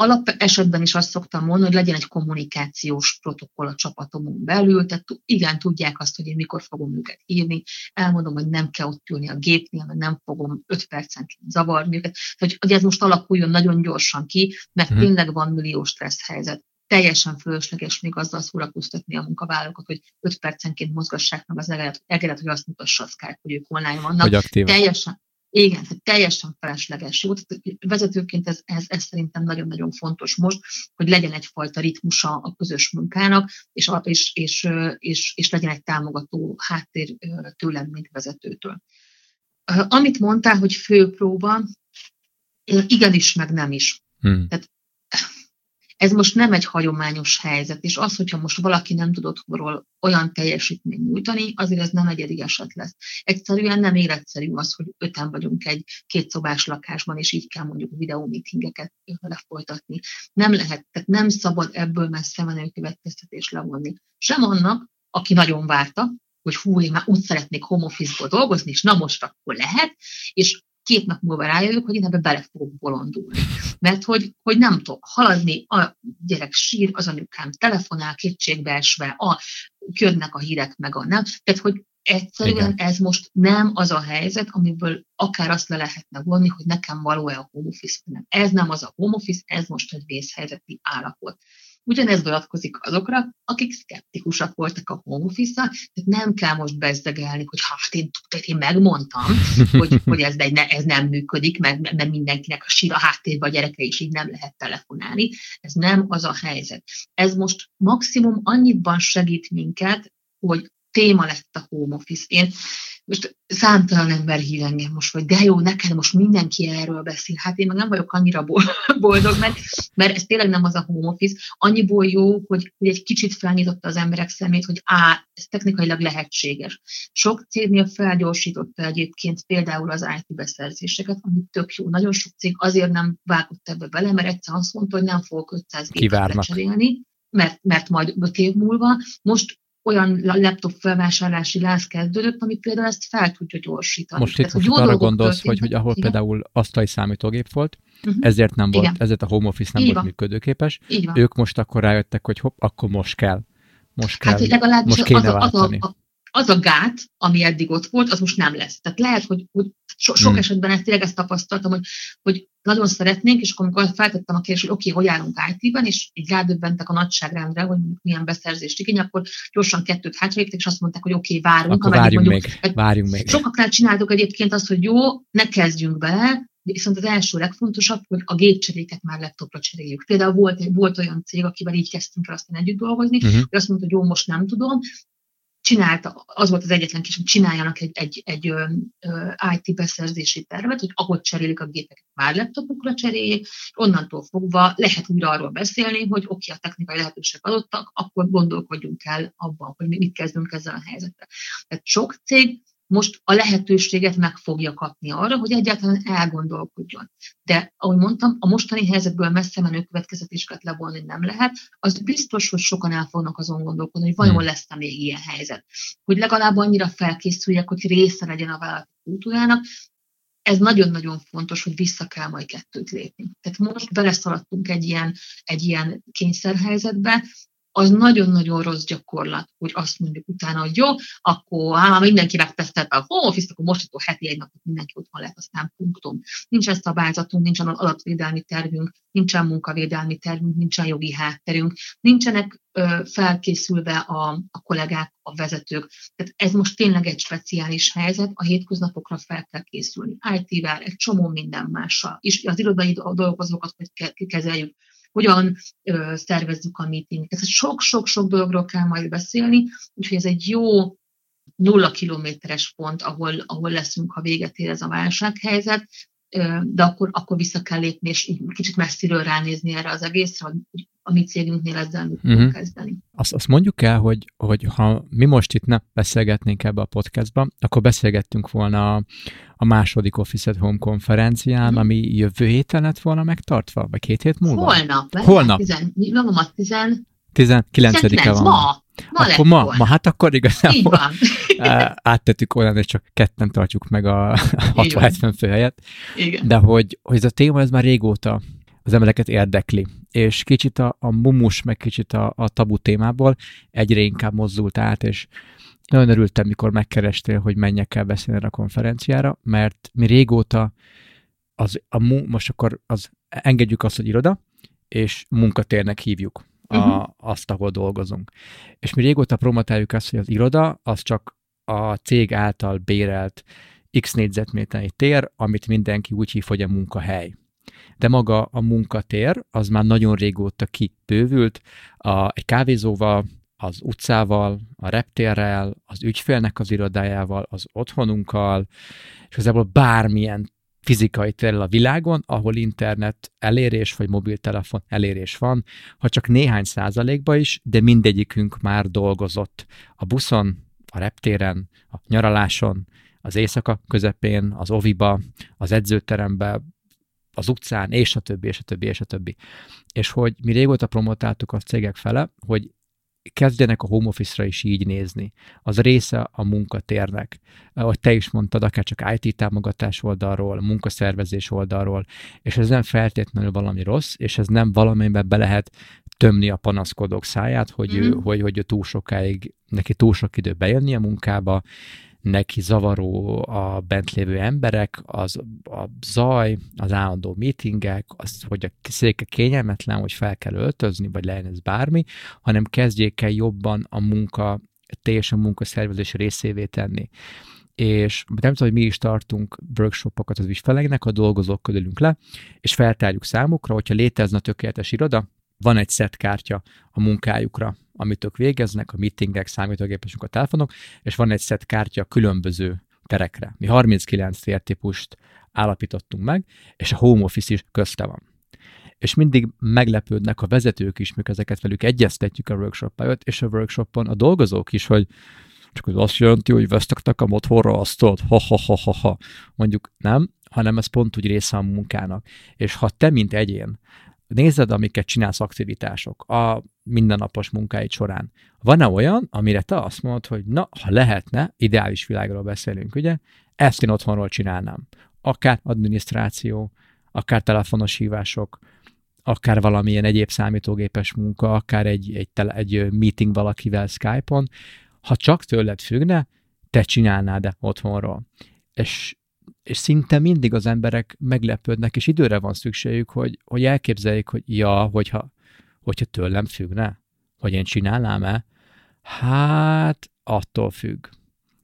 B: Alap esetben is azt szoktam mondani, hogy legyen egy kommunikációs protokoll a csapatomon belül, tehát igen, tudják azt, hogy én mikor fogom őket hívni, elmondom, hogy nem kell ott ülni a gépnél, mert nem fogom 5 percenként zavarni őket, hogy, hogy ez most alakuljon nagyon gyorsan ki, mert hmm. tényleg van millió stressz helyzet teljesen fölösleges még azzal szórakoztatni a munkavállalókat, hogy 5 percenként mozgassák meg az egeret, egeret hogy azt mutassa a Skype, hogy ők online vannak.
A: Hogy aktív.
B: Teljesen, igen, teljesen felesleges. Jó, vezetőként ez, ez, ez szerintem nagyon-nagyon fontos most, hogy legyen egyfajta ritmusa a közös munkának, és, és, és, és, és legyen egy támogató háttér tőlem, mint vezetőtől. Amit mondtál, hogy főpróba, igenis, meg nem is. Hmm. Tehát ez most nem egy hagyományos helyzet, és az, hogyha most valaki nem tud otthonról olyan teljesítményt nyújtani, azért ez nem egyedi eset lesz. Egyszerűen nem életszerű az, hogy öten vagyunk egy kétszobás lakásban, és így kell mondjuk videómeetingeket lefolytatni. Nem lehet, tehát nem szabad ebből messze menő következtetés levonni. Sem annak, aki nagyon várta, hogy hú, én már úgy szeretnék home dolgozni, és na most akkor lehet, és két nap múlva rájövök, hogy én ebbe bele fogok bolondulni. Mert hogy, hogy nem tudok haladni, a gyerek sír, az anyukám telefonál, kétségbeesve, a, ködnek a hírek, meg a nem. Tehát, hogy egyszerűen Igen. ez most nem az a helyzet, amiből akár azt le lehetne vonni, hogy nekem való-e a home office, nem. Ez nem az a home office, ez most egy vészhelyzeti állapot. Ugyanez vonatkozik azokra, akik szkeptikusak voltak a home office tehát nem kell most bezdegelni, hogy hát én, én megmondtam, hogy, hogy ez, ne, ez nem működik, mert, mert mindenkinek a sír a háttérben a gyereke is így nem lehet telefonálni. Ez nem az a helyzet. Ez most maximum annyiban segít minket, hogy téma lett a home office. Én most számtalan ember hív engem most, hogy de jó, neked most mindenki erről beszél. Hát én meg nem vagyok annyira boldog, mert, mert ez tényleg nem az a home office. Annyiból jó, hogy, hogy egy kicsit felnyitotta az emberek szemét, hogy á, ez technikailag lehetséges. Sok cégnél felgyorsította egyébként például az IT beszerzéseket, ami tök jó. Nagyon sok cég azért nem vágott ebbe bele, mert egyszer azt mondta, hogy nem fogok 500 gépet lecserélni, mert, mert majd 5 év múlva. Most olyan laptop felvásárlási láz kezdődött, ami például ezt fel tudja gyorsítani.
A: Most itt most arra gondolsz, hogy, hogy ahol Igen. például asztali számítógép volt, uh-huh. ezért nem volt, Igen. ezért a home office nem Így volt van. működőképes, ők most akkor rájöttek, hogy hopp, akkor most kell. Most hát, kell, hát, most kéne az, váltani. Az a,
B: az a gát, ami eddig ott volt, az most nem lesz. Tehát lehet, hogy, hogy so, sok hmm. esetben ezt tényleg ezt tapasztaltam, hogy, hogy nagyon szeretnénk, és akkor amikor feltettem a kérdést, hogy oké, okay, hogy állunk IT-ben, és így rádöbbentek a nagyságrendre, hogy milyen beszerzést igény, akkor gyorsan kettőt hátraéptek, és azt mondták, hogy oké, okay, várunk.
A: Akkor várjunk mondjuk, még, várjunk még.
B: Sokaknál csináltuk egyébként azt, hogy jó, ne kezdjünk bele, viszont az első legfontosabb, hogy a gépcseréket már laptopra cseréljük. Például volt, volt olyan cég, akivel így kezdtünk el aztán együtt dolgozni, uh-huh. hogy azt mondta, hogy jó, most nem tudom, csinálta, az volt az egyetlen kis, hogy csináljanak egy, egy, egy ö, ö, IT beszerzési tervet, hogy ahogy cserélik a gépeket, már laptopokra cseréljék, onnantól fogva lehet újra arról beszélni, hogy oké, okay, a technikai lehetőségek adottak, akkor gondolkodjunk el abban, hogy mit kezdünk ezzel a helyzettel. Tehát sok cég most a lehetőséget meg fogja kapni arra, hogy egyáltalán elgondolkodjon. De, ahogy mondtam, a mostani helyzetből messze menő következetéseket levonni nem lehet. Az biztos, hogy sokan el fognak azon gondolkodni, hogy vajon hmm. lesz-e még ilyen helyzet. Hogy legalább annyira felkészüljek, hogy része legyen a vállalati kultúrának, ez nagyon-nagyon fontos, hogy vissza kell majd kettőt lépni. Tehát most beleszaladtunk egy ilyen, egy ilyen kényszerhelyzetbe, az nagyon-nagyon rossz gyakorlat, hogy azt mondjuk utána, hogy jó, akkor hát mindenki megtesztelte a home office akkor most akkor heti egy napot mindenki otthon lehet, aztán punktum. Nincsen szabályzatunk, nincsen adatvédelmi tervünk, nincsen munkavédelmi tervünk, nincsen jogi hátterünk, nincsenek ö, felkészülve a, a kollégák, a vezetők. Tehát ez most tényleg egy speciális helyzet, a hétköznapokra fel kell készülni. IT-vel, egy csomó minden mással. És az irodai dolgozókat hogy kezeljük, hogyan ö, szervezzük a meetinget. Ez sok-sok-sok dologról kell majd beszélni, úgyhogy ez egy jó nulla kilométeres pont, ahol, ahol leszünk, ha véget ér ez a válsághelyzet, de akkor, akkor vissza kell lépni, és kicsit messziről ránézni erre az egészre, hogy a mi cégünknél ezzel mit uh-huh. kezdeni.
A: Azt, azt mondjuk el, hogy, hogy ha mi most itt ne beszélgetnénk ebbe a podcastba, akkor beszélgettünk volna a, a második Office at Home konferencián, uh-huh. ami jövő héten lett volna megtartva, vagy két hét múlva?
B: Holnap.
A: Holnap.
B: Tizen, a tizen...
A: 19-e van.
B: Ma.
A: Ma akkor ma, volna. ma, hát akkor igazából áttettük olyan, hogy csak ketten tartjuk meg a 60-70 fő helyet. Igen. De hogy, hogy ez a téma, ez már régóta az embereket érdekli. És kicsit a, a mumus, meg kicsit a, a tabu témából egyre inkább mozdult át, és nagyon örültem, mikor megkerestél, hogy menjek el beszélni a konferenciára, mert mi régóta az, a, most akkor az, engedjük azt, hogy iroda, és munkatérnek hívjuk a, uh-huh. azt, ahol dolgozunk. És mi régóta promotáljuk azt, hogy az iroda az csak a cég által bérelt x négyzetméternyi tér, amit mindenki úgy hív, hogy a munkahely. De maga a munkatér az már nagyon régóta kibővült, a, egy kávézóval, az utcával, a reptérrel, az ügyfélnek az irodájával, az otthonunkkal, és igazából bármilyen fizikai térrel a világon, ahol internet elérés vagy mobiltelefon elérés van, ha csak néhány százalékba is, de mindegyikünk már dolgozott a buszon, a reptéren, a nyaraláson, az éjszaka közepén, az oviba, az edzőterembe, az utcán, és a többi, és a többi, és a többi. És hogy mi régóta promotáltuk a cégek fele, hogy kezdjenek a home office-ra is így nézni. Az része a munkatérnek. Ahogy te is mondtad, akár csak IT támogatás oldalról, munkaszervezés oldalról, és ez nem feltétlenül valami rossz, és ez nem valamiben be lehet tömni a panaszkodók száját, hogy, mm-hmm. ő, hogy, hogy ő túl sokáig, neki túl sok idő bejönni a munkába, neki zavaró a bent lévő emberek, az a zaj, az állandó meetingek, az, hogy a széke kényelmetlen, hogy fel kell öltözni, vagy legyen ez bármi, hanem kezdjék el jobban a munka, teljesen munkaszervezés részévé tenni. És nem tudom, hogy mi is tartunk workshopokat az ügyfeleinek, a dolgozók ülünk le, és feltárjuk számukra, hogyha létezne tökéletes iroda, van egy set kártya a munkájukra, amit ők végeznek, a meetingek, számítógépesünk, a telefonok, és van egy set kártya különböző terekre. Mi 39 tértípust állapítottunk meg, és a home office is közte van. És mindig meglepődnek a vezetők is, mikor ezeket velük egyeztetjük a workshop előtt, és a workshopon a dolgozók is, hogy csak az azt jelenti, hogy vesztek a otthonra azt ha, ha, ha, ha, ha. Mondjuk nem, hanem ez pont úgy része a munkának. És ha te, mint egyén, nézed, amiket csinálsz aktivitások a mindennapos munkáid során. Van-e olyan, amire te azt mondod, hogy na, ha lehetne, ideális világról beszélünk, ugye, ezt én otthonról csinálnám. Akár adminisztráció, akár telefonos hívások, akár valamilyen egyéb számítógépes munka, akár egy, egy, tele, egy meeting valakivel Skype-on, ha csak tőled függne, te csinálnád-e otthonról. És és szinte mindig az emberek meglepődnek, és időre van szükségük, hogy, hogy elképzeljék, hogy ja, hogyha, hogyha tőlem függne, hogy én csinálnám-e, hát attól függ.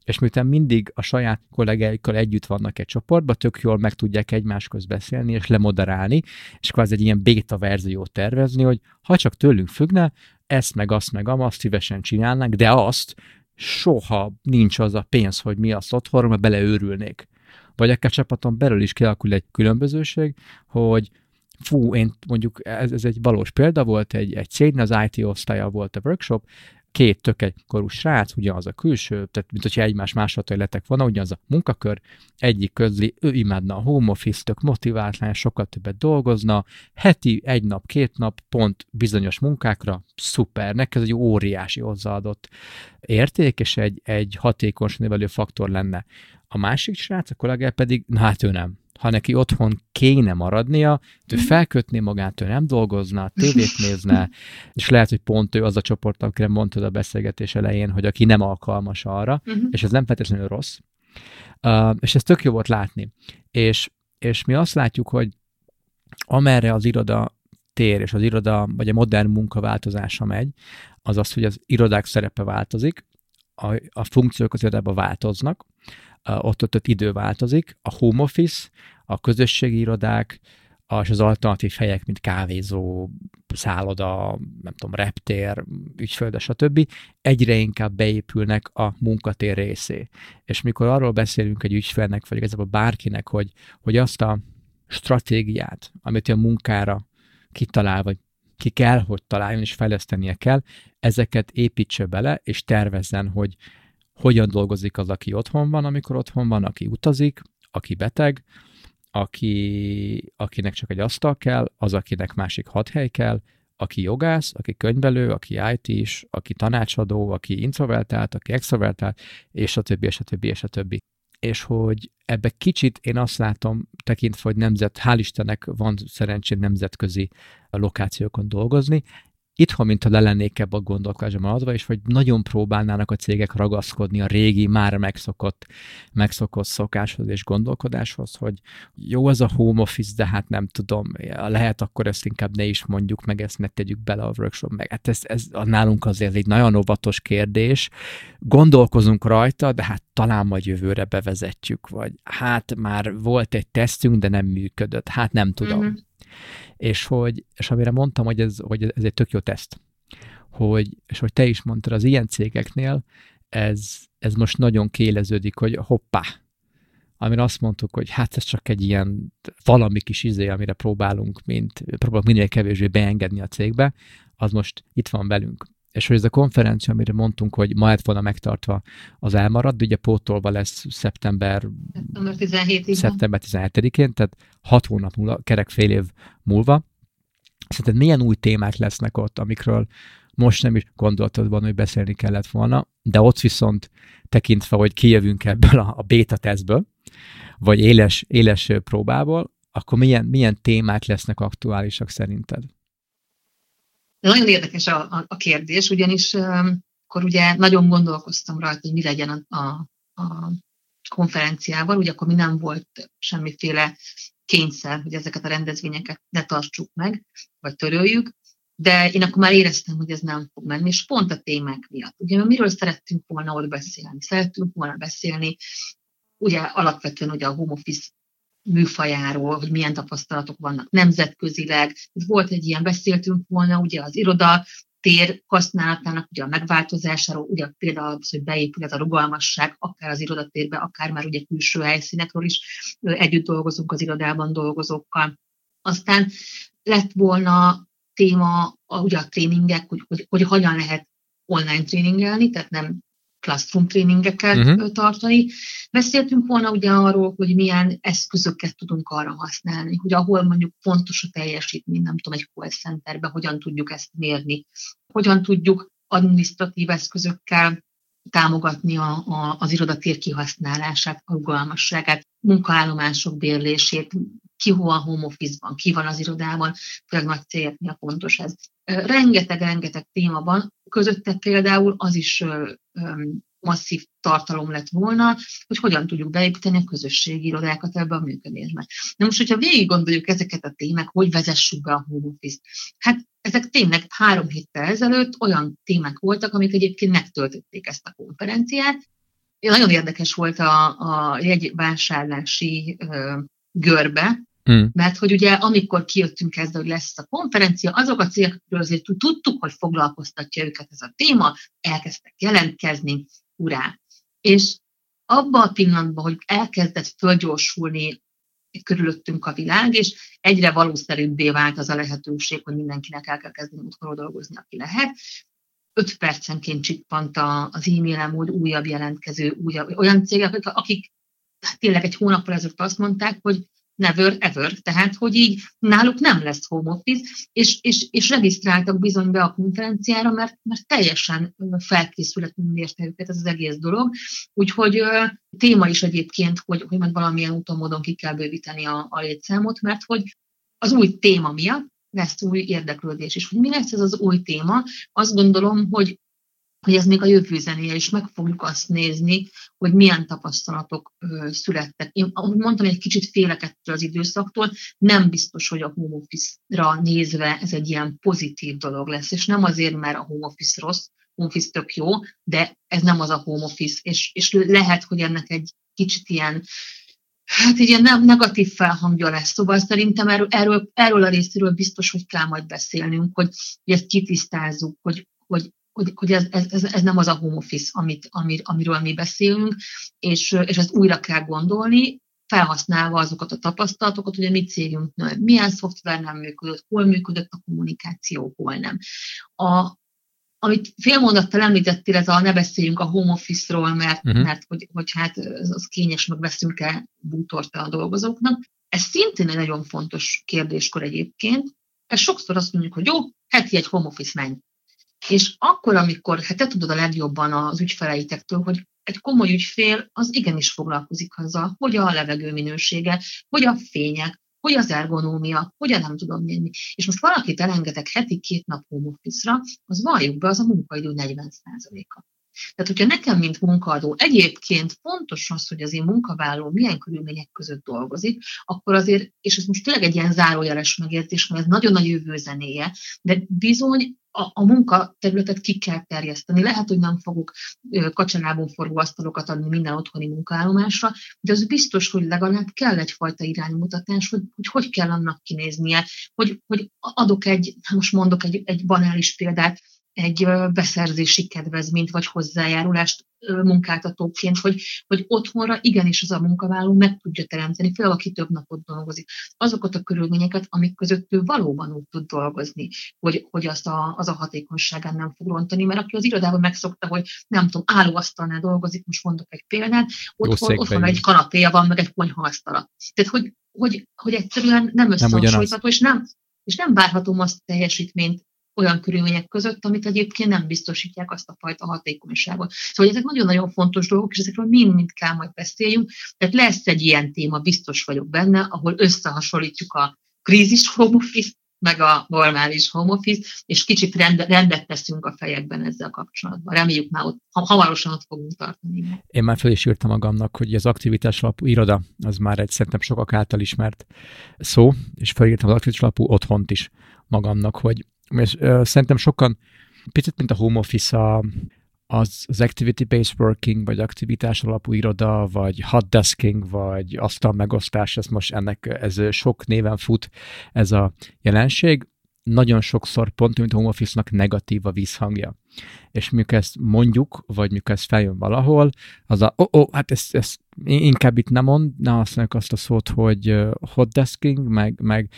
A: És miután mindig a saját kollégáikkal együtt vannak egy csoportban, tök jól meg tudják egymás közt beszélni és lemoderálni, és kvázi egy ilyen beta verziót tervezni, hogy ha csak tőlünk függne, ezt meg azt meg azt szívesen csinálnánk, de azt soha nincs az a pénz, hogy mi azt otthon, mert beleőrülnék vagy akár csapaton belül is kialakul egy különbözőség, hogy fú, én mondjuk, ez, ez egy valós példa volt, egy, egy cégnél az IT osztálya volt a workshop, két tök egykorú srác, ugyanaz a külső, tehát mint hogyha egymás másolatai lettek volna, ugyanaz a munkakör, egyik közli, ő imádna a home office, tök motiváltlan, sokkal többet dolgozna, heti egy nap, két nap, pont bizonyos munkákra, szuper, neki ez egy óriási hozzáadott érték, és egy, egy hatékony növelő faktor lenne. A másik srác, a kollégá pedig, na hát ő nem. Ha neki otthon kéne maradnia, ő mhm. felkötné magát, ő nem dolgozna, tévét nézne, és lehet, hogy pont ő az a csoport, akire mondtad a beszélgetés elején, hogy aki nem alkalmas arra, uh-huh. és ez nem feltétlenül rossz. Uh, és ez tök jó volt látni. És, és mi azt látjuk, hogy amerre az iroda tér és az iroda, vagy a modern munka változása megy, az az, hogy az irodák szerepe változik, a, a funkciók az irodában változnak, ott, ott idő változik, a home office, a közösségi irodák, és az alternatív helyek, mint kávézó, szálloda, nem tudom, reptér, ügyfölde, stb. egyre inkább beépülnek a munkatér részé. És mikor arról beszélünk egy ügyfélnek, vagy igazából bárkinek, hogy, hogy azt a stratégiát, amit a munkára kitalál, vagy ki kell, hogy találjon, és fejlesztenie kell, ezeket építse bele, és tervezzen, hogy hogyan dolgozik az, aki otthon van, amikor otthon van, aki utazik, aki beteg, aki, akinek csak egy asztal kell, az, akinek másik hat hely kell, aki jogász, aki könyvelő, aki IT is, aki tanácsadó, aki introvertált, aki extrovertált, és a többi, és a többi, és a többi. És hogy ebbe kicsit én azt látom, tekintve, hogy nemzet, hál' Istennek van szerencsém nemzetközi lokációkon dolgozni, itthon, mintha le lennék ebbe a gondolkodásban adva, és hogy nagyon próbálnának a cégek ragaszkodni a régi, már megszokott, megszokott szokáshoz és gondolkodáshoz, hogy jó az a home office, de hát nem tudom, lehet akkor ezt inkább ne is mondjuk, meg ezt ne tegyük bele a workshop, meg hát ez, ez nálunk azért egy nagyon óvatos kérdés, gondolkozunk rajta, de hát talán majd jövőre bevezetjük, vagy hát már volt egy tesztünk, de nem működött, hát nem tudom. Mm-hmm és hogy, és amire mondtam, hogy ez, hogy ez egy tök jó teszt, hogy, és hogy te is mondtad, az ilyen cégeknél ez, ez most nagyon kéleződik, hogy hoppá, amire azt mondtuk, hogy hát ez csak egy ilyen valami kis izé, amire próbálunk, mint, próbálunk minél kevésbé beengedni a cégbe, az most itt van velünk. És hogy ez a konferencia, amire mondtunk, hogy ma lett volna megtartva, az elmarad, ugye pótolva lesz szeptember,
B: szeptember 17
A: szeptember 17-én, tehát hat hónap múlva, kerek fél év múlva. Szerinted milyen új témák lesznek ott, amikről most nem is gondoltad volna, hogy beszélni kellett volna, de ott viszont tekintve, hogy kijövünk ebből a, a beta tesztből, vagy éles, éles próbából, akkor milyen, milyen témák lesznek aktuálisak szerinted?
B: Nagyon érdekes a, a, a kérdés, ugyanis um, akkor ugye nagyon gondolkoztam rajta, hogy mi legyen a, a, a konferenciával, ugye akkor mi nem volt semmiféle kényszer, hogy ezeket a rendezvényeket ne tartsuk meg, vagy töröljük, de én akkor már éreztem, hogy ez nem fog menni, és pont a témák miatt. Ugye miről szerettünk volna ott beszélni? Szerettünk volna beszélni, ugye alapvetően ugye a home office műfajáról, hogy milyen tapasztalatok vannak nemzetközileg. Volt egy ilyen, beszéltünk volna ugye az iroda tér használatának ugye a megváltozásáról, ugye például az, hogy beépül ez a rugalmasság, akár az irodatérbe, akár már ugye külső helyszínekről is együtt dolgozunk az irodában dolgozókkal. Aztán lett volna téma a, ugye a tréningek, hogy, hogy, hogy hogyan lehet online tréningelni, tehát nem classroom tréningeket uh-huh. tartani. Beszéltünk volna ugye arról, hogy milyen eszközöket tudunk arra használni, hogy ahol mondjuk fontos a teljesítmény, nem tudom, egy call centerbe, hogyan tudjuk ezt mérni, hogyan tudjuk administratív eszközökkel támogatni a, a, az irodatér kihasználását, a rugalmasságát, munkaállomások bérlését, ki hol a home office-ban, ki van az irodában, főleg nagy cégeknél fontos ez. Rengeteg-rengeteg téma van, közötte például az is masszív tartalom lett volna, hogy hogyan tudjuk beépíteni a közösségi irodákat ebbe a működésbe. Na most, hogyha végig gondoljuk ezeket a témák, hogy vezessük be a home office hát ezek tényleg három héttel ezelőtt olyan témák voltak, amik egyébként megtöltötték ezt a konferenciát. Nagyon érdekes volt a, a jegyvásárlási görbe, Hmm. Mert hogy ugye amikor kijöttünk ezzel, hogy lesz a konferencia, azok a cégekről azért tudtuk, hogy foglalkoztatja őket ez a téma, elkezdtek jelentkezni, urá. És abban a pillanatban, hogy elkezdett fölgyorsulni körülöttünk a világ, és egyre valószerűbbé vált az a lehetőség, hogy mindenkinek el kell kezdeni otthonról dolgozni, aki lehet. Öt percenként csippant az e-mailem, hogy újabb jelentkező, újabb, olyan cégek, akik hát tényleg egy hónappal ezelőtt azt mondták, hogy never ever, tehát hogy így náluk nem lesz home office, és, és, és regisztráltak bizony be a konferenciára, mert, mert teljesen felkészületlenül érte őket ez az egész dolog, úgyhogy téma is egyébként, hogy, hogy meg valamilyen úton módon ki kell bővíteni a, a létszámot, mert hogy az új téma miatt lesz új érdeklődés. És hogy mi lesz ez az új téma, azt gondolom, hogy hogy ez még a jövő zenéje, és meg fogjuk azt nézni, hogy milyen tapasztalatok ö, születtek. Én, ahogy mondtam, egy kicsit félek ettől az időszaktól, nem biztos, hogy a home office-ra nézve ez egy ilyen pozitív dolog lesz, és nem azért, mert a home office rossz, home office tök jó, de ez nem az a home office, és, és lehet, hogy ennek egy kicsit ilyen Hát egy ilyen negatív felhangja lesz, szóval szerintem erről, erről, erről a részéről biztos, hogy kell majd beszélnünk, hogy, hogy ezt kitisztázzuk, hogy, hogy hogy, hogy ez, ez, ez, nem az a home office, amit, amir, amiről mi beszélünk, és, és ezt újra kell gondolni, felhasználva azokat a tapasztalatokat, hogy a mi cégünknél milyen szoftver nem működött, hol működött a kommunikáció, hol nem. A, amit félmondattal említettél, ez a ne beszéljünk a home office-ról, mert, uh-huh. mert hogy, hogy hát az kényes, meg veszünk el bútorta a dolgozóknak. Ez szintén egy nagyon fontos kérdéskor egyébként. Ez sokszor azt mondjuk, hogy jó, heti egy home office menj. És akkor, amikor, hát te tudod a legjobban az ügyfeleitektől, hogy egy komoly ügyfél az igenis foglalkozik azzal, hogy a levegő minősége, hogy a fények, hogy az ergonómia, hogy a nem tudom mi. És most valakit elengedek heti két nap home office-ra, az valljuk be, az a munkaidő 40%-a. Tehát, hogyha nekem, mint munkaadó, egyébként fontos az, hogy az én munkavállaló milyen körülmények között dolgozik, akkor azért, és ez most tényleg egy ilyen zárójeles megértés, mert ez nagyon nagy jövő zenéje, de bizony a, a munkaterületet ki kell terjeszteni. Lehet, hogy nem fogok kacsanában forgó asztalokat adni minden otthoni munkaállomásra, de az biztos, hogy legalább kell egyfajta iránymutatás, hogy hogy, hogy kell annak kinéznie, hogy, hogy adok egy, most mondok egy, egy banális példát, egy beszerzési kedvezményt vagy hozzájárulást munkáltatóként, hogy, hogy otthonra igenis az a munkavállaló meg tudja teremteni, főleg aki több napot dolgozik, azokat a körülményeket, amik között ő valóban úgy tud dolgozni, hogy, hogy azt a, az a hatékonyságán nem fog rontani, mert aki az irodában megszokta, hogy nem tudom, állóasztalnál dolgozik, most mondok egy példát, otthon, otthon egy kanapéja van, meg egy konyhaasztala. Tehát, hogy, hogy, hogy egyszerűen nem összehasonlítható, és nem, és nem várhatom azt teljesítményt olyan körülmények között, amit egyébként nem biztosítják azt a fajta hatékonyságot. Szóval ezek nagyon-nagyon fontos dolgok, és ezekről mind-mind kell majd beszéljünk. Tehát lesz egy ilyen téma, biztos vagyok benne, ahol összehasonlítjuk a krízis home office, meg a normális home office, és kicsit rend, rendet teszünk a fejekben ezzel kapcsolatban. Reméljük már ott, hamarosan ott fogunk tartani.
A: Én már fel is írtam magamnak, hogy az aktivitás alapú iroda, az már egy szerintem sokak által ismert szó, és felírtam az aktivitás alapú otthont is magamnak, hogy és uh, szerintem sokan, picit mint a home office, a, az, az activity-based working, vagy aktivitás alapú iroda, vagy hot desking, vagy asztal megosztás, ez most ennek, ez sok néven fut ez a jelenség. Nagyon sokszor pont, mint home office-nak negatív a vízhangja és mikor ezt mondjuk, vagy mikor ez feljön valahol, az a, oh, oh, hát ezt, ezt inkább itt nem mond, ne használjuk azt a szót, hogy hot desking, meg, meg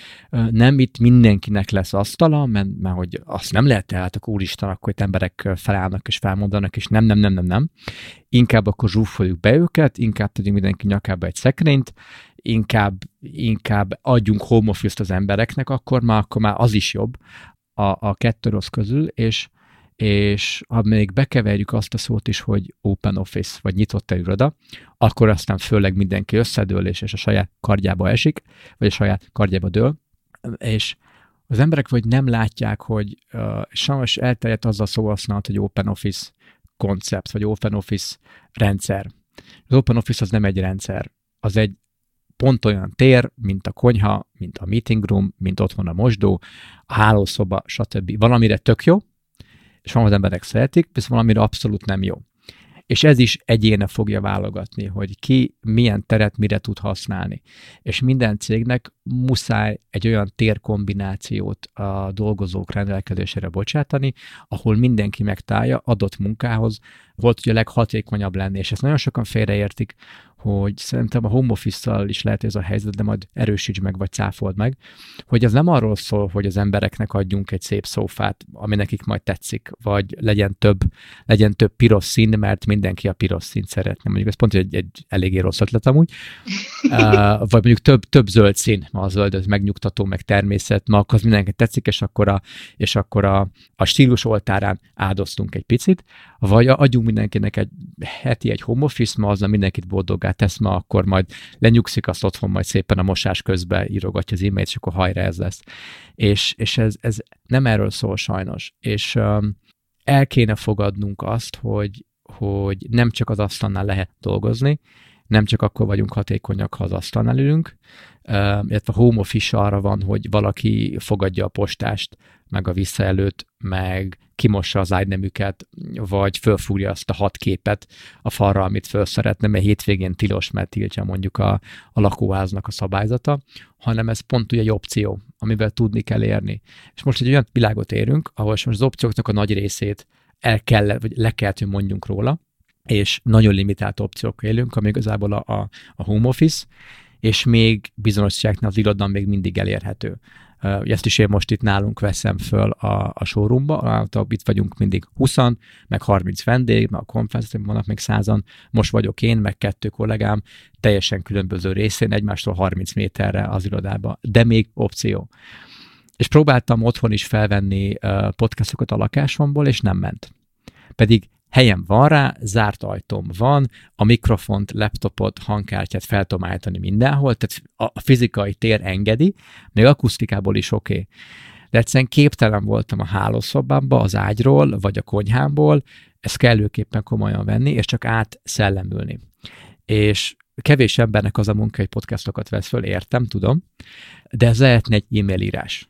A: nem itt mindenkinek lesz asztala, mert, mert hogy azt nem lehet tehát akkor úristen, akkor itt emberek felállnak és felmondanak, és nem, nem, nem, nem, nem. Inkább akkor zsúfoljuk be őket, inkább tegyünk mindenki nyakába egy szekrényt, inkább, inkább adjunk home office az embereknek, akkor már, akkor már az is jobb a, a kettő rossz közül, és és ha még bekeverjük azt a szót is, hogy open office, vagy nyitott iroda, akkor aztán főleg mindenki összedől, és, a saját kardjába esik, vagy a saját kardjába dől, és az emberek vagy nem látják, hogy uh, sajnos elterjedt az a szó használat, hogy open office koncept, vagy open office rendszer. Az open office az nem egy rendszer, az egy pont olyan tér, mint a konyha, mint a meeting room, mint otthon a mosdó, a hálószoba, stb. Valamire tök jó, és van az emberek szeretik, viszont valamire abszolút nem jó. És ez is egyéne fogja válogatni, hogy ki milyen teret mire tud használni. És minden cégnek muszáj egy olyan térkombinációt a dolgozók rendelkezésére bocsátani, ahol mindenki megtalálja adott munkához, volt ugye a leghatékonyabb lenni. És ezt nagyon sokan félreértik, hogy szerintem a home office is lehet ez a helyzet, de majd erősíts meg, vagy cáfold meg, hogy ez nem arról szól, hogy az embereknek adjunk egy szép szófát, ami nekik majd tetszik, vagy legyen több, legyen több piros szín, mert mindenki a piros színt szeretne. Mondjuk ez pont egy, egy eléggé rossz ötlet amúgy. uh, vagy mondjuk több, több zöld szín, ma a zöld az megnyugtató, meg természet, ma az mindenki tetszik, és akkor a, és akkor a, a stílus oltárán áldoztunk egy picit, vagy adjunk mindenkinek egy heti egy home office, ma azzal mindenkit boldoggá tesz, ma akkor majd lenyugszik azt otthon, majd szépen a mosás közben írogatja az e-mailt, és akkor hajra ez lesz. És, és ez, ez nem erről szól sajnos. És um, el kéne fogadnunk azt, hogy, hogy nem csak az asztalnál lehet dolgozni, nem csak akkor vagyunk hatékonyak, ha az asztalnál ülünk, illetve a home office arra van, hogy valaki fogadja a postást, meg a visszaelőt, meg kimossa az ágynemüket, vagy fölfúrja azt a hat képet a falra, amit föl szeretne, mert hétvégén tilos, mert tiltja mondjuk a, a lakóháznak a szabályzata, hanem ez pont ugye egy opció, amivel tudni kell érni. És most egy olyan világot érünk, ahol most az opcióknak a nagy részét el kell, vagy le kell, hogy mondjunk róla, és nagyon limitált opciók élünk, ami igazából a, a, a home office, és még bizonyos az irodalom még mindig elérhető. Ezt is én most itt nálunk veszem föl a, a showroomba, itt vagyunk mindig 20 meg 30 vendég, meg a konferencián vannak még 100 most vagyok én, meg kettő kollégám, teljesen különböző részén, egymástól 30 méterre az irodába, de még opció. És próbáltam otthon is felvenni podcastokat a lakásomból, és nem ment. Pedig helyem van rá, zárt ajtóm van, a mikrofont, laptopot, hangkártyát fel tudom állítani mindenhol, tehát a fizikai tér engedi, még akusztikából is oké. Okay. De egyszerűen képtelen voltam a hálószobámba, az ágyról, vagy a konyhámból, ezt kellőképpen komolyan venni, és csak átszellemülni. És kevés embernek az a munka, hogy podcastokat vesz föl, értem, tudom, de ez lehetne egy e-mail írás.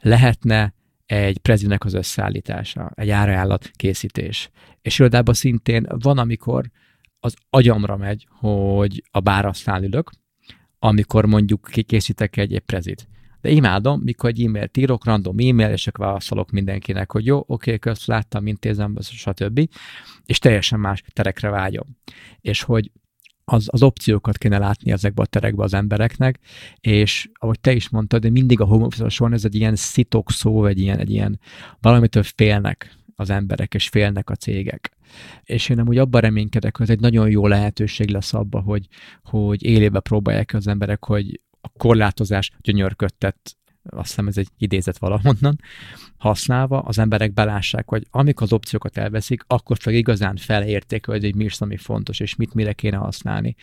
A: Lehetne egy prezinek az összeállítása, egy árajánlat készítés. És irodában szintén van, amikor az agyamra megy, hogy a bárasztán ülök, amikor mondjuk kikészítek egy, egy prezit. De imádom, mikor egy e-mailt írok, random e-mail, és akkor válaszolok mindenkinek, hogy jó, oké, kösz, láttam, intézem, stb. És teljesen más terekre vágyom. És hogy az, az opciókat kéne látni ezekbe a terekbe az embereknek, és ahogy te is mondtad, de mindig a home office ez egy ilyen szitok szó, egy ilyen, egy ilyen valamitől félnek az emberek, és félnek a cégek. És én amúgy abban reménykedek, hogy ez egy nagyon jó lehetőség lesz abba, hogy, hogy élébe próbálják az emberek, hogy a korlátozás gyönyörködtet azt hiszem ez egy idézet valahonnan, használva az emberek belássák, hogy amikor az opciókat elveszik, akkor fog igazán felértékelni, hogy mi is ami fontos, és mit mire kéne használni.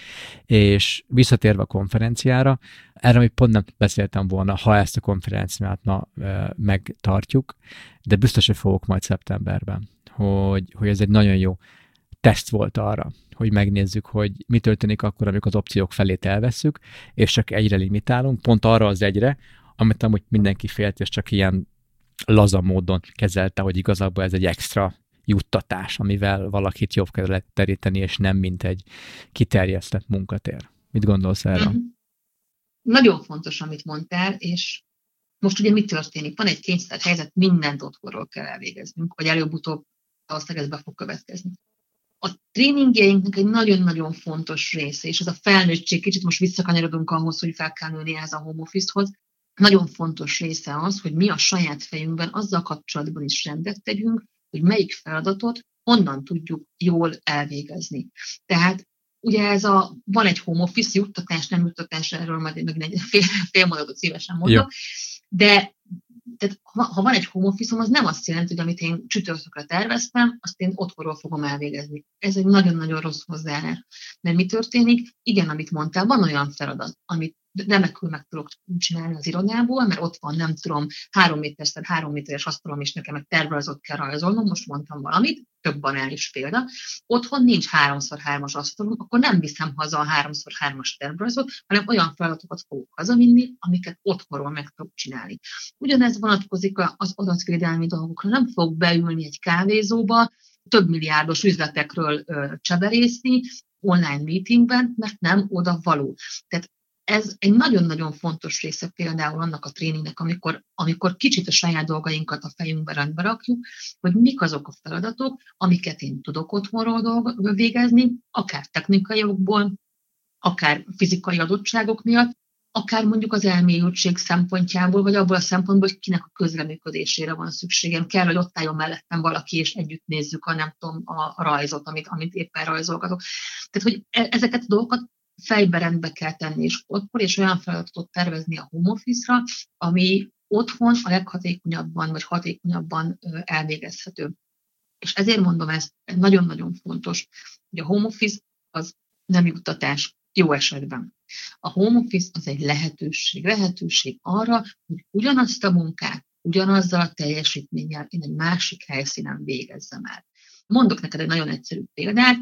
A: És visszatérve a konferenciára, erre még pont nem beszéltem volna, ha ezt a konferenciát ma megtartjuk, de biztos, hogy fogok majd szeptemberben, hogy, hogy ez egy nagyon jó teszt volt arra, hogy megnézzük, hogy mi történik akkor, amikor az opciók felét elveszük, és csak egyre limitálunk, pont arra az egyre, amit amúgy mindenki félt, és csak ilyen laza módon kezelte, hogy igazából ez egy extra juttatás, amivel valakit jobb kell lehet teríteni, és nem mint egy kiterjesztett munkatér. Mit gondolsz erről? Mm-hmm.
B: Nagyon fontos, amit mondtál, és most ugye mi történik? Van egy kényszer helyzet, mindent otthonról kell elvégeznünk, vagy előbb-utóbb valószínűleg ez be fog következni. A tréningjeinknek egy nagyon-nagyon fontos része, és ez a felnőttség, kicsit most visszakanyarodunk ahhoz, hogy fel kell nőni ehhez a home office-hoz, nagyon fontos része az, hogy mi a saját fejünkben azzal kapcsolatban is rendet tegyünk, hogy melyik feladatot honnan tudjuk jól elvégezni. Tehát ugye ez a, van egy home office juttatás, nem juttatás, erről majd egy fél, fél mondatot szívesen mondok, Jó. de tehát ha, van egy home office az nem azt jelenti, hogy amit én csütörtökre terveztem, azt én otthonról fogom elvégezni. Ez egy nagyon-nagyon rossz hozzáállás. Mert mi történik? Igen, amit mondtál, van olyan feladat, amit remekül meg tudok csinálni az irodából, mert ott van, nem tudom, három méterszer három méteres asztalom, és nekem egy tervrajzot kell rajzolnom, most mondtam valamit, több banális példa. Otthon nincs háromszor hármas asztalom, akkor nem viszem haza a háromszor hármas tervrajzot, hanem olyan feladatokat fogok hazavinni, amiket otthonról meg tudok csinálni. Ugyanez vonatkozik az adatvédelmi dolgokra. Nem fogok beülni egy kávézóba, több milliárdos üzletekről cseberészni, online meetingben, mert nem oda való. Tehát ez egy nagyon-nagyon fontos része például annak a tréningnek, amikor, amikor kicsit a saját dolgainkat a fejünkbe rendbe rakjuk, hogy mik azok a feladatok, amiket én tudok otthonról dolg- végezni, akár technikai jogból, akár fizikai adottságok miatt, akár mondjuk az elmélyültség szempontjából, vagy abból a szempontból, hogy kinek a közreműködésére van szükségem. Kell, hogy ott álljon mellettem valaki, és együtt nézzük a, nem tudom, a, rajzot, amit, amit éppen rajzolgatok. Tehát, hogy e, ezeket a dolgokat fejbe rendbe kell tenni, és otthon, és olyan feladatot tervezni a home office-ra, ami otthon a leghatékonyabban, vagy hatékonyabban elvégezhető. És ezért mondom ezt, nagyon-nagyon fontos, hogy a home office az nem juttatás jó esetben. A home office az egy lehetőség, lehetőség arra, hogy ugyanazt a munkát, ugyanazzal a teljesítménnyel én egy másik helyszínen végezzem el. Mondok neked egy nagyon egyszerű példát.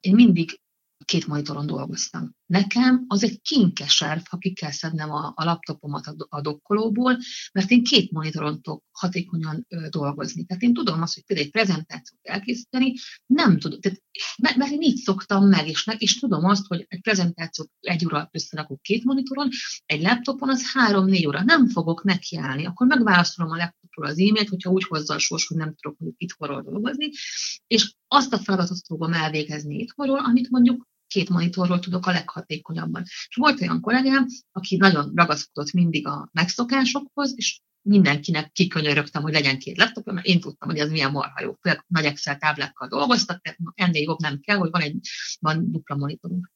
B: Én mindig két monitoron dolgoztam. Nekem az egy kinkeserv, ha ki kell szednem a, a laptopomat a, a dokkolóból, mert én két monitoron hatékonyan dolgozni. Tehát én tudom azt, hogy például egy prezentációt elkészíteni, nem tudom, tehát, mert, én így szoktam meg, és, meg, és tudom azt, hogy egy prezentációt egy óra összerakok két monitoron, egy laptopon az három-négy óra. Nem fogok nekiállni, akkor megválaszolom a laptopról az e-mailt, hogyha úgy hozza a sors, hogy nem tudok mondjuk itthonról dolgozni, és azt a feladatot fogom elvégezni itthonról, amit mondjuk két monitorról tudok a leghatékonyabban. És volt olyan kollégám, aki nagyon ragaszkodott mindig a megszokásokhoz, és mindenkinek kikönyörögtem, hogy legyen két laptop, mert én tudtam, hogy ez milyen marha jó. Főleg nagy Excel táblákkal dolgoztak, tehát ennél jobb nem kell, hogy van egy van dupla monitorunk.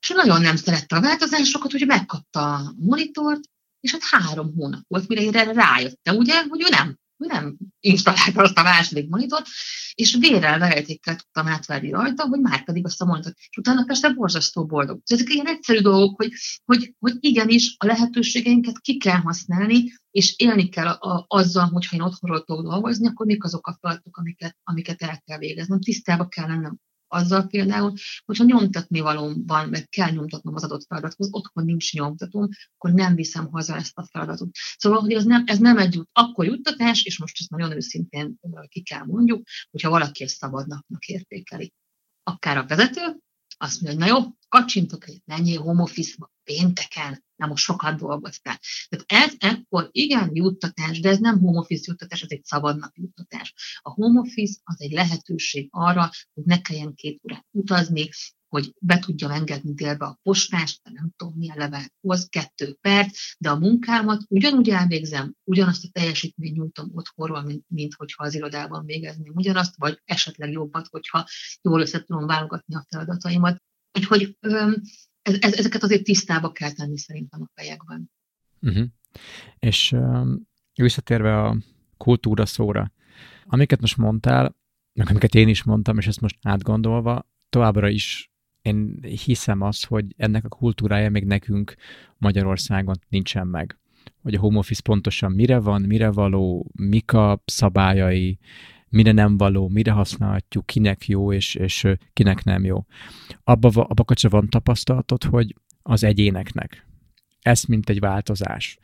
B: És nagyon nem szerette a változásokat, hogy megkapta a monitort, és hát három hónap volt, mire erre rájöttem, ugye, hogy ő nem ő nem installálta azt a második monitort, és vérrel verejtékkel tudtam átverni rajta, hogy már pedig azt a monitort. És utána persze borzasztó boldog. Ezek ilyen egyszerű dolgok, hogy, hogy, hogy igenis a lehetőségeinket ki kell használni, és élni kell a, a, azzal, hogyha én otthonról tudok dolgozni, akkor mik azok a feladatok, amiket, amiket el kell végeznem. Tisztába kell lennem azzal például, hogyha nyomtatni valóm van, meg kell nyomtatnom az adott feladathoz, otthon nincs nyomtatom, akkor nem viszem haza ezt a feladatot. Szóval, hogy ez nem, ez nem egy jut, akkor juttatás, és most ezt nagyon őszintén ki kell mondjuk, hogyha valaki ezt szabadnak értékeli. Akár a vezető, azt mondja, hogy na jó, kacsintok egy, menjél home office-ba pénteken, nem most sokat dolgoztál. Tehát ez ekkor igen juttatás, de ez nem home office juttatás, ez egy szabadnap juttatás. A home office az egy lehetőség arra, hogy ne kelljen két órát utazni, hogy be tudjam engedni délbe a postást, nem tudom milyen levelet hoz, kettő perc, de a munkámat ugyanúgy elvégzem, ugyanazt a teljesítményt nyújtom otthonról, mint, mint hogyha az irodában végezném ugyanazt, vagy esetleg jobbat, hogyha jól össze tudom válogatni a feladataimat. Úgyhogy ez, ez, ezeket azért tisztába kell tenni szerintem a fejekben.
A: Uh-huh. És um, visszatérve a kultúra szóra, amiket most mondtál, meg amiket én is mondtam, és ezt most átgondolva, továbbra is én hiszem azt, hogy ennek a kultúrája még nekünk Magyarországon nincsen meg. Hogy a home office pontosan mire van, mire való, mik a szabályai, mire nem való, mire használhatjuk, kinek jó és, és kinek nem jó. Abba, abba kacsa van tapasztalatod, hogy az egyéneknek ez mint egy változás,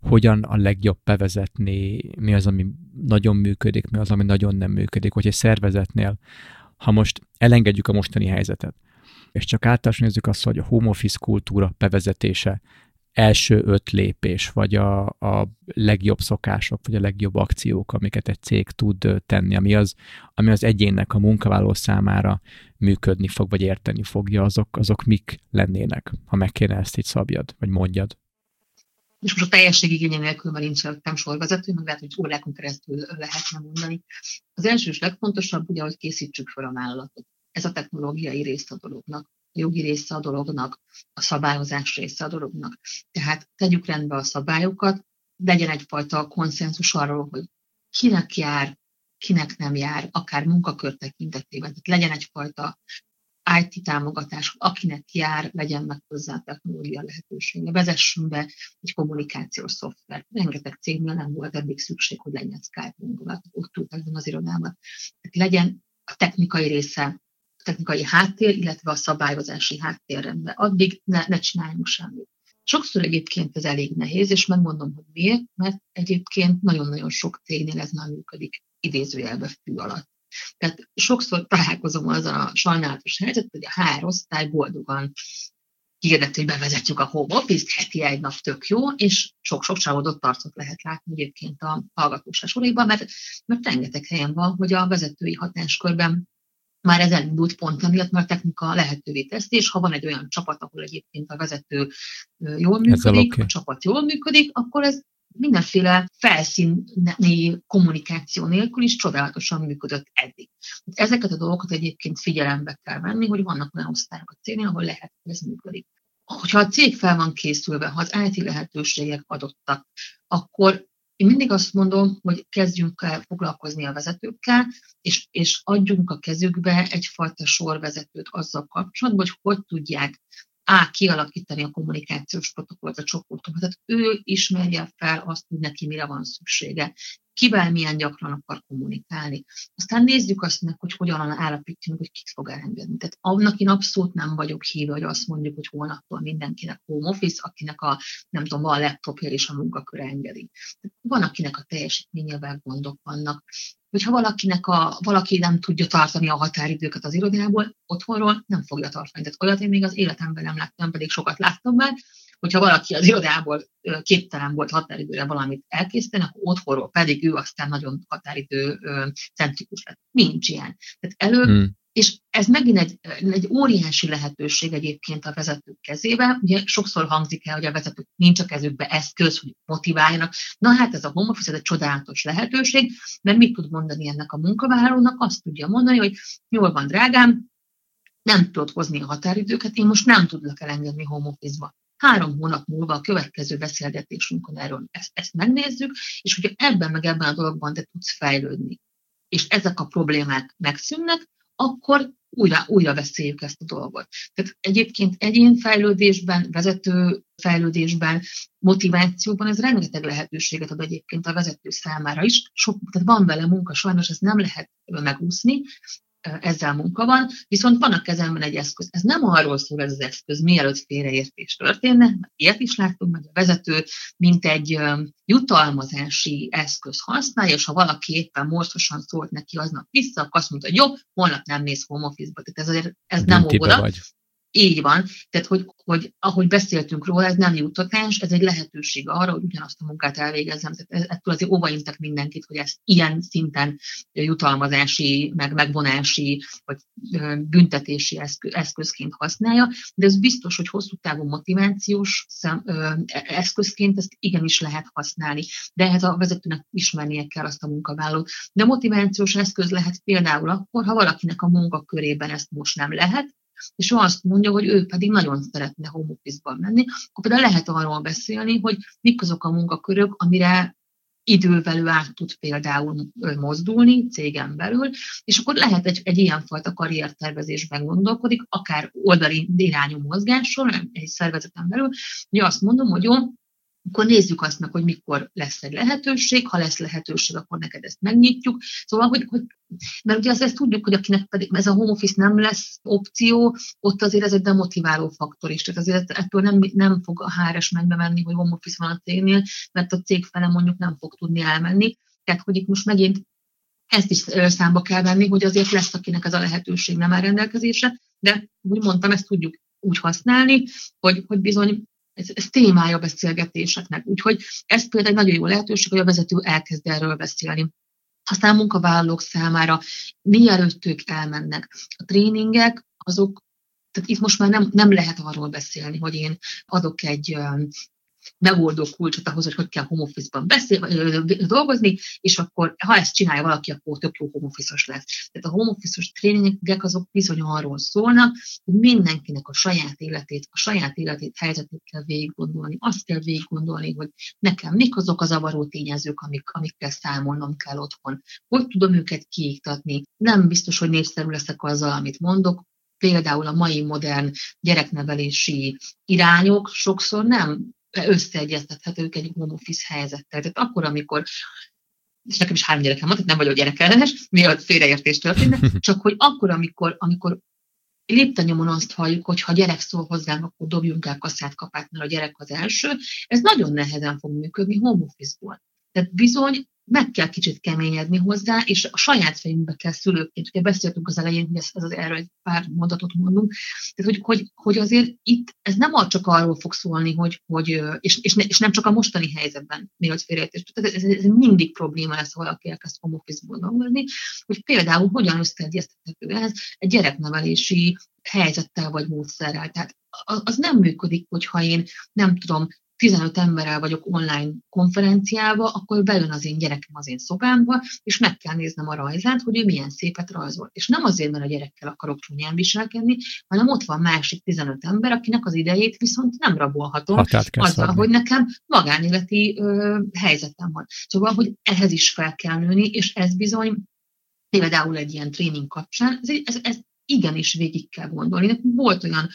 A: hogyan a legjobb bevezetni, mi az, ami nagyon működik, mi az, ami nagyon nem működik, hogy egy szervezetnél, ha most elengedjük a mostani helyzetet, és csak általános nézzük azt, hogy a home office kultúra bevezetése első öt lépés, vagy a, a legjobb szokások, vagy a legjobb akciók, amiket egy cég tud tenni, ami az, ami az egyénnek, a munkavállaló számára működni fog, vagy érteni fogja, azok, azok mik lennének, ha meg kéne ezt így szabjad, vagy mondjad.
B: És most a teljesség igénye nélkül már nincs nem sorvezető, meg lehet, hogy órákon keresztül lehetne mondani. Az első és legfontosabb ugye, hogy készítsük fel a vállalatot. Ez a technológiai része a dolognak jogi része a dolognak, a szabályozás része a dolognak. Tehát tegyük rendbe a szabályokat, legyen egyfajta konszenzus arról, hogy kinek jár, kinek nem jár, akár munkakör tekintetében. Tehát legyen egyfajta IT támogatás, akinek jár, legyen meg hozzá a technológia lehetősége. Vezessünk be egy kommunikációs szoftvert. Rengeteg cégnél nem volt eddig szükség, hogy legyen Skype mondolat, ott ültek az irodában. Tehát legyen a technikai része technikai háttér, illetve a szabályozási háttér rendben. Addig ne, ne csináljunk semmit. Sokszor egyébként ez elég nehéz, és megmondom, hogy miért, mert egyébként nagyon-nagyon sok cégnél ez már működik idézőjelbe fű alatt. Tehát sokszor találkozom azzal a sajnálatos helyzet, hogy a HR osztály boldogan hirdet, hogy bevezetjük a home office heti egy nap tök jó, és sok-sok csalódott arcot lehet látni egyébként a hallgatóság soraiban, mert, mert rengeteg helyen van, hogy a vezetői hatáskörben már ez elindult pont amiatt, mert a technika lehetővé teszi, és ha van egy olyan csapat, ahol egyébként a vezető jól működik, okay. a csapat jól működik, akkor ez mindenféle felszíni kommunikáció nélkül is csodálatosan működött eddig. Ezeket a dolgokat egyébként figyelembe kell venni, hogy vannak olyan osztályok a cégnél, ahol lehet, hogy ez működik. Hogyha a cég fel van készülve, ha az IT lehetőségek adottak, akkor én mindig azt mondom, hogy kezdjünk el foglalkozni a vezetőkkel, és, és adjunk a kezükbe egyfajta sorvezetőt azzal kapcsolatban, hogy hogy tudják á, kialakítani a kommunikációs protokollt a csoportokban. Tehát ő ismerje fel azt, hogy neki mire van szüksége, kivel milyen gyakran akar kommunikálni. Aztán nézzük azt meg, hogy hogyan állapítjuk, hogy kit fog elengedni. Tehát annak én abszolút nem vagyok hívva, hogy azt mondjuk, hogy holnaptól mindenkinek home office, akinek a, nem tudom, van a laptopja és a munkaköre engedi. Tehát van, akinek a teljesítményével gondok vannak, hogyha valakinek a, valaki nem tudja tartani a határidőket az irodából, otthonról nem fogja tartani. Tehát olyat én még az életemben nem láttam, pedig sokat láttam már, hogyha valaki az irodából képtelen volt határidőre valamit elkészíteni, akkor otthonról pedig ő aztán nagyon határidő centrikus lett. Nincs ilyen. Tehát előbb hmm. És ez megint egy, egy óriási lehetőség egyébként a vezetők kezébe. Ugye sokszor hangzik el, hogy a vezetők nincs a kezükbe eszköz, hogy motiváljanak. Na hát ez a home office, ez egy csodálatos lehetőség, mert mit tud mondani ennek a munkavállalónak? Azt tudja mondani, hogy jól van, drágám, nem tudod hozni a határidőket, én most nem tudlak elengedni home office-ba. Három hónap múlva a következő beszélgetésünkön erről ezt, ezt megnézzük, és hogyha ebben meg ebben a dologban te tudsz fejlődni, és ezek a problémák megszűnnek, akkor újra, újra beszéljük ezt a dolgot. Tehát egyébként egyénfejlődésben, vezető fejlődésben, motivációban ez rengeteg lehetőséget ad egyébként a vezető számára is. Sok, tehát van vele munka, sajnos ezt nem lehet megúszni, ezzel munka van, viszont van a kezemben egy eszköz. Ez nem arról szól ez az eszköz, mielőtt félreértés történne, mert ilyet is láttunk, hogy a vezető mint egy jutalmazási eszköz használja, és ha valaki éppen morcosan szólt neki aznap vissza, akkor azt mondta, hogy jó, holnap nem mész home office-ba. Tehát ez, azért, ez nem óvoda. Így van. Tehát, hogy, hogy ahogy beszéltünk róla, ez nem juttatás, ez egy lehetőség arra, hogy ugyanazt a munkát elvégezzem. Tehát ettől azért óvaintek mindenkit, hogy ezt ilyen szinten jutalmazási, meg megvonási, vagy büntetési eszközként használja, de ez biztos, hogy hosszú távú motivációs ö, eszközként ezt igenis lehet használni. De ehhez a vezetőnek ismernie kell azt a munkavállalót. De motivációs eszköz lehet például akkor, ha valakinek a munkakörében ezt most nem lehet, és ő azt mondja, hogy ő pedig nagyon szeretne home office-ban menni, akkor például lehet arról beszélni, hogy mik azok a munkakörök, amire idővel ő át tud például mozdulni cégen belül, és akkor lehet egy, egy ilyenfajta karriertervezésben gondolkodik, akár oldali irányú mozgásról, egy szervezeten belül, hogy azt mondom, hogy jó, akkor nézzük azt meg, hogy mikor lesz egy lehetőség, ha lesz lehetőség, akkor neked ezt megnyitjuk. Szóval, hogy, hogy mert ugye azt, ezt tudjuk, hogy akinek pedig ez a home office nem lesz opció, ott azért ez egy demotiváló faktor is. Tehát azért ettől nem, nem fog a HRS mennybe menni, hogy home office van a cégnél, mert a cég fele mondjuk nem fog tudni elmenni. Tehát, hogy itt most megint ezt is számba kell venni, hogy azért lesz, akinek ez a lehetőség nem áll rendelkezésre, de úgy mondtam, ezt tudjuk úgy használni, hogy, hogy bizony ez, ez témája a beszélgetéseknek. Úgyhogy ez például egy nagyon jó lehetőség, hogy a vezető elkezd erről beszélni. Aztán munkavállalók számára, mielőtt ők elmennek. A tréningek, azok tehát itt most már nem, nem lehet arról beszélni, hogy én adok egy megoldó kulcsot ahhoz, hogy hogy kell home office-ban beszél, dolgozni, és akkor ha ezt csinálja valaki, akkor tök jó home office lesz. Tehát a home office-os tréningek azok bizony arról szólnak, hogy mindenkinek a saját életét, a saját életét, helyzetét kell végig gondolni. Azt kell végig gondolni, hogy nekem mik azok az zavaró tényezők, amik, amikkel számolnom kell otthon. Hogy tudom őket kiiktatni. Nem biztos, hogy népszerű leszek azzal, amit mondok, például a mai modern gyereknevelési irányok sokszor nem összeegyeztethetők egy home office helyzettel. Tehát akkor, amikor és nekem is három gyerekem van, tehát nem vagyok gyerekellenes, miatt félreértés történne, csak hogy akkor, amikor, amikor léptenyomon azt halljuk, hogy ha gyerek szól hozzánk, akkor dobjunk el kasszát kapát, mert a gyerek az első, ez nagyon nehezen fog működni home office-ból. Tehát bizony meg kell kicsit keményedni hozzá, és a saját fejünkbe kell szülőként, ugye beszéltünk az elején, hogy ez, ez az erről egy pár mondatot mondunk, tehát hogy, hogy, hogy azért itt ez nem csak arról fog szólni, hogy, hogy és, és, ne, és nem csak a mostani helyzetben, mielőtt félreértés, tehát ez, ez, mindig probléma lesz, ha valaki elkezd home office-ból dolgozni, hogy például hogyan összeegyeztethető ez egy gyereknevelési helyzettel vagy módszerrel. Tehát az nem működik, hogyha én nem tudom, 15 emberrel vagyok online konferenciába, akkor bejön az én gyerekem az én szobámba, és meg kell néznem a rajzát, hogy ő milyen szépet rajzol. És nem azért, mert a gyerekkel akarok csúnyán viselkedni, hanem ott van másik 15 ember, akinek az idejét viszont nem rabolhatom, azzal, hogy nekem magánéleti ö, helyzetem van. Szóval, hogy ehhez is fel kell nőni, és ez bizony például egy ilyen tréning kapcsán, ez, ez, ez igenis végig kell gondolni. Volt olyan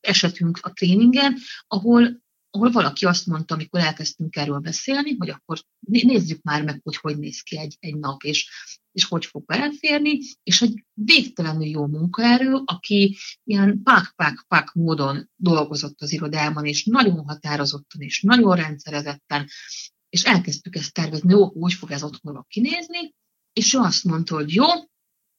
B: esetünk a tréningen, ahol ahol valaki azt mondta, amikor elkezdtünk erről beszélni, hogy akkor nézzük már meg, hogy hogy néz ki egy, egy nap, és, és hogy fog beleférni, és egy végtelenül jó munkaerő, aki ilyen pák-pák-pák módon dolgozott az irodában, és nagyon határozottan, és nagyon rendszerezetten, és elkezdtük ezt tervezni, jó, hogy fog ez otthonról kinézni, és ő azt mondta, hogy jó,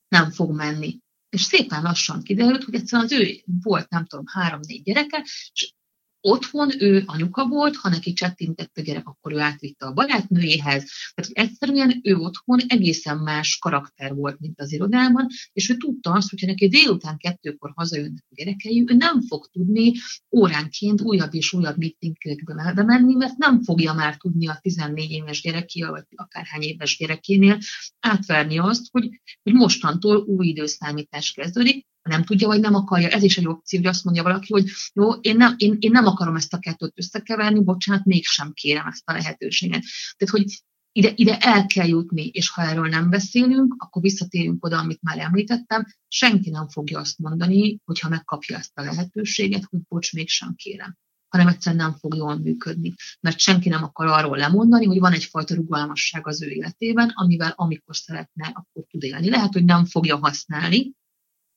B: nem fog menni. És szépen lassan kiderült, hogy egyszerűen az ő volt, nem tudom, három-négy gyereke, és otthon ő anyuka volt, ha neki csettintett a gyerek, akkor ő átvitte a barátnőjéhez. Tehát egyszerűen ő otthon egészen más karakter volt, mint az irodában, és ő tudta azt, hogyha neki délután kettőkor hazajönnek a gyerekei, ő nem fog tudni óránként újabb és újabb meetingekbe bemenni, mert nem fogja már tudni a 14 éves gyerekével, vagy akárhány éves gyerekénél átverni azt, hogy, hogy mostantól új időszámítás kezdődik, nem tudja, vagy nem akarja, ez is egy opció, hogy azt mondja valaki, hogy jó, én nem, én, én nem akarom ezt a kettőt összekeverni, bocsánat, mégsem kérem ezt a lehetőséget. Tehát, hogy ide, ide el kell jutni, és ha erről nem beszélünk, akkor visszatérünk oda, amit már említettem, senki nem fogja azt mondani, hogyha megkapja ezt a lehetőséget, hogy bocs, mégsem kérem hanem egyszerűen nem fog jól működni. Mert senki nem akar arról lemondani, hogy van egyfajta rugalmasság az ő életében, amivel amikor szeretne, akkor tud élni. Lehet, hogy nem fogja használni,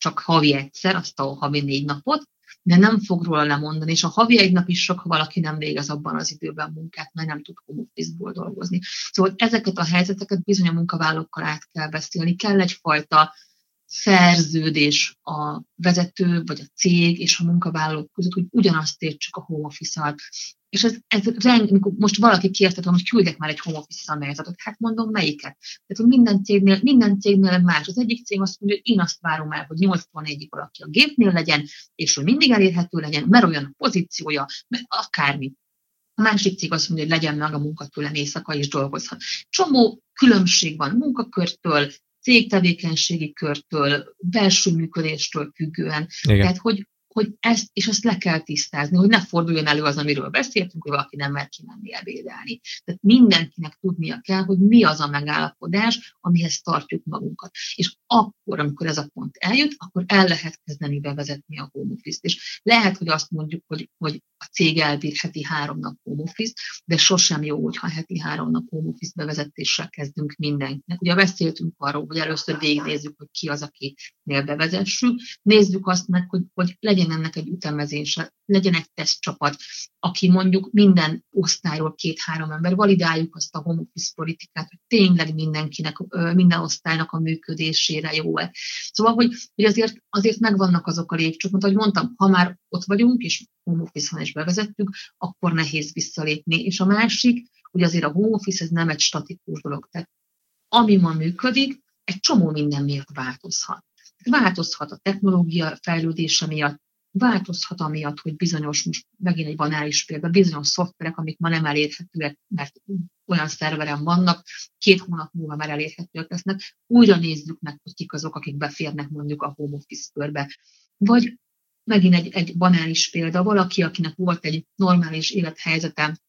B: csak havi egyszer, azt a havi négy napot, de nem fog róla lemondani, és a havi egy nap is sok, ha valaki nem végez abban az időben munkát, mert nem tud home dolgozni. Szóval ezeket a helyzeteket bizony a munkavállalókkal át kell beszélni, kell egyfajta szerződés a vezető, vagy a cég és a munkavállalók között, hogy ugyanazt értsük a home office és ez, ez reng, most valaki kérte, hogy küldek már egy home office személyzetet. Hát mondom, melyiket. Tehát, hogy minden cégnél, minden cégnél más. Az egyik cég azt mondja, hogy én azt várom el, hogy 81 valaki a gépnél legyen, és hogy mindig elérhető legyen, mert olyan a pozíciója, mert akármi. A másik cég azt mondja, hogy legyen meg a munkatőlem éjszaka és dolgozhat. Csomó különbség van munkakörtől, cégtevékenységi körtől, belső működéstől függően. Igen. Tehát, hogy, hogy ezt, és ezt le kell tisztázni, hogy ne forduljon elő az, amiről beszéltünk, hogy valaki nem mer kimenni ebédelni. Tehát mindenkinek tudnia kell, hogy mi az a megállapodás, amihez tartjuk magunkat. És akkor, amikor ez a pont eljut, akkor el lehet kezdeni bevezetni a home office-t. És lehet, hogy azt mondjuk, hogy, hogy a cég elbír heti három nap home office, de sosem jó, hogyha heti három nap home office bevezetéssel kezdünk mindenkinek. Ugye beszéltünk arról, hogy először végignézzük, hogy ki az, akinél bevezessük, nézzük azt meg, hogy, hogy legyen ennek egy ütemezése, legyen egy tesztcsapat, aki mondjuk minden osztályról két-három ember, validáljuk azt a home office politikát, hogy tényleg mindenkinek, minden osztálynak a működésére jó-e. Szóval, hogy, hogy azért, azért megvannak azok a lépcsők, ahogy mondtam, ha már ott vagyunk, és home office-on is bevezettük, akkor nehéz visszalépni. És a másik, hogy azért a home office ez nem egy statikus dolog. Tehát ami ma működik, egy csomó minden miatt változhat. Változhat a technológia fejlődése miatt, változhat amiatt, hogy bizonyos, most megint egy banális példa, bizonyos szoftverek, amik ma nem elérhetőek, mert olyan szerveren vannak, két hónap múlva már elérhetőek lesznek, újra nézzük meg, hogy kik azok, akik beférnek mondjuk a home office körbe. Vagy megint egy, egy banális példa, valaki, akinek volt egy normális élethelyzete,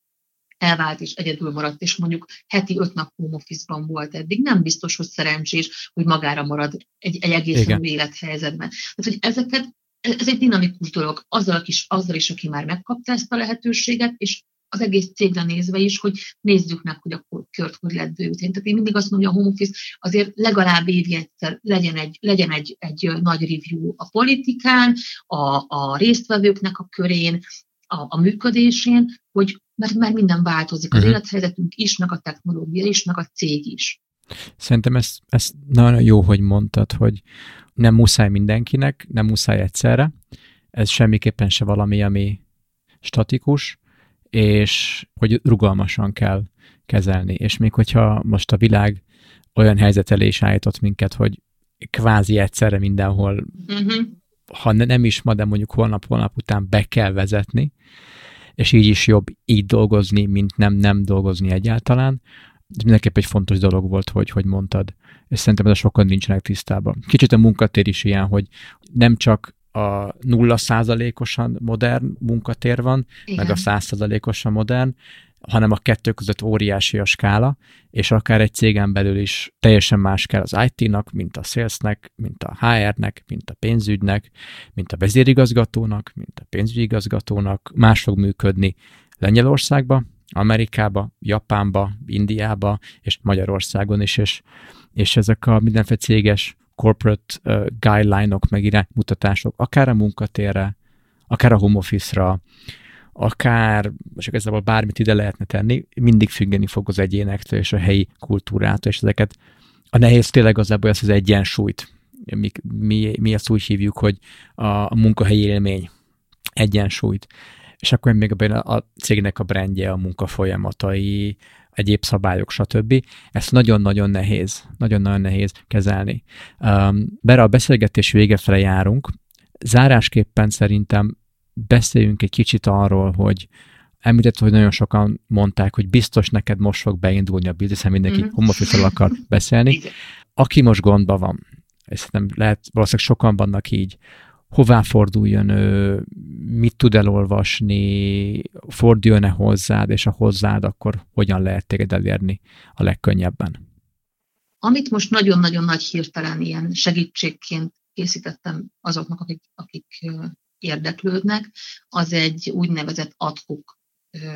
B: elvált és egyedül maradt, és mondjuk heti öt nap home office-ban volt eddig, nem biztos, hogy szerencsés, hogy magára marad egy, egy egész élethelyzetben. Tehát, hogy ezeket ez egy dinamikus dolog, azzal is, azzal is, aki már megkapta ezt a lehetőséget, és az egész cégre nézve is, hogy nézzük meg, hogy a kört hogy lehet bővíteni. Tehát én mindig azt mondom, hogy a home office azért legalább évi egyszer legyen egy, legyen egy, egy nagy review a politikán, a, a résztvevőknek a körén, a, a működésén, hogy mert, mert minden változik. Az uh-huh. élethelyzetünk is, meg a technológia is, meg a cég is.
A: Szerintem ez, ez nagyon jó, hogy mondtad, hogy nem muszáj mindenkinek, nem muszáj egyszerre. Ez semmiképpen se valami, ami statikus, és hogy rugalmasan kell kezelni. És még hogyha most a világ olyan helyzet elé is állított minket, hogy kvázi egyszerre mindenhol, uh-huh. ha nem is ma, de mondjuk holnap-holnap után be kell vezetni, és így is jobb így dolgozni, mint nem nem dolgozni egyáltalán. Ez mindenképp egy fontos dolog volt, hogy, hogy mondtad. És szerintem ez sokan nincsenek tisztában. Kicsit a munkatér is ilyen, hogy nem csak a nulla százalékosan modern munkatér van, Igen. meg a száz százalékosan modern, hanem a kettő között óriási a skála, és akár egy cégen belül is teljesen más kell az IT-nak, mint a salesnek, mint a HR-nek, mint a pénzügynek, mint a vezérigazgatónak, mint a pénzügyigazgatónak, más fog működni Lengyelországba, Amerikába, Japánba, Indiába, és Magyarországon is, és, és ezek a mindenféle céges corporate uh, guideline-ok, meg iránymutatások, akár a munkatérre, akár a home office-ra, akár, most igazából bármit ide lehetne tenni, mindig függeni fog az egyénektől és a helyi kultúrától, és ezeket a nehéz tényleg az ebből az egyensúlyt. Mi, mi, mi ezt úgy hívjuk, hogy a, a munkahelyi élmény egyensúlyt. És akkor még a, a cégnek a brandje, a munkafolyamatai, egyéb szabályok, stb. Ezt nagyon-nagyon nehéz, nagyon-nagyon nehéz kezelni. Um, bere a beszélgetés vége fele járunk. Zárásképpen szerintem beszéljünk egy kicsit arról, hogy említett, hogy nagyon sokan mondták, hogy biztos neked most fog beindulni a biznisz, mindenki mm-hmm. home akar beszélni. Aki most gondban van, és szerintem lehet, valószínűleg sokan vannak így, hová forduljon ő, mit tud elolvasni, forduljon-e hozzád, és a hozzád akkor hogyan lehet téged elérni a legkönnyebben?
B: Amit most nagyon-nagyon nagy hirtelen ilyen segítségként készítettem azoknak, akik, akik érdeklődnek, az egy úgynevezett adhok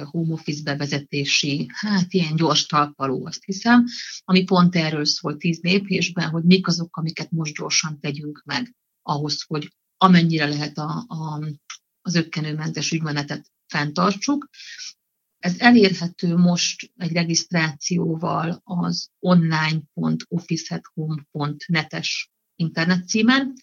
B: home office bevezetési, hát ilyen gyors talpaló, azt hiszem, ami pont erről szól tíz lépésben, hogy mik azok, amiket most gyorsan tegyünk meg ahhoz, hogy amennyire lehet a, a, az ökkenőmentes ügymenetet fenntartsuk. Ez elérhető most egy regisztrációval az online.officeathome.net-es internet címen,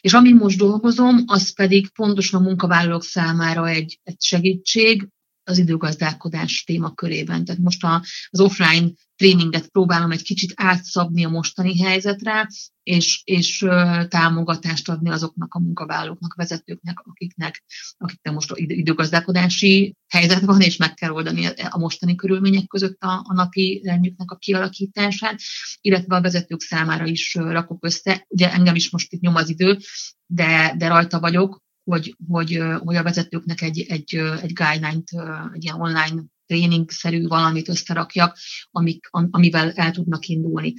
B: és amin most dolgozom, az pedig pontosan a munkavállalók számára egy, egy segítség, az időgazdálkodás témakörében. Tehát most a, az offline tréninget próbálom egy kicsit átszabni a mostani helyzetre, és, és támogatást adni azoknak a munkavállalóknak, vezetőknek, akiknek, akiknek most időgazdálkodási helyzet van, és meg kell oldani a mostani körülmények között a, a napi rendjüknek a kialakítását, illetve a vezetők számára is rakok össze. Ugye engem is most itt nyom az idő, de, de rajta vagyok, hogy, hogy, hogy a vezetőknek egy, egy, egy guideline-t, egy ilyen online tréning-szerű valamit összerakjak, amik, amivel el tudnak indulni.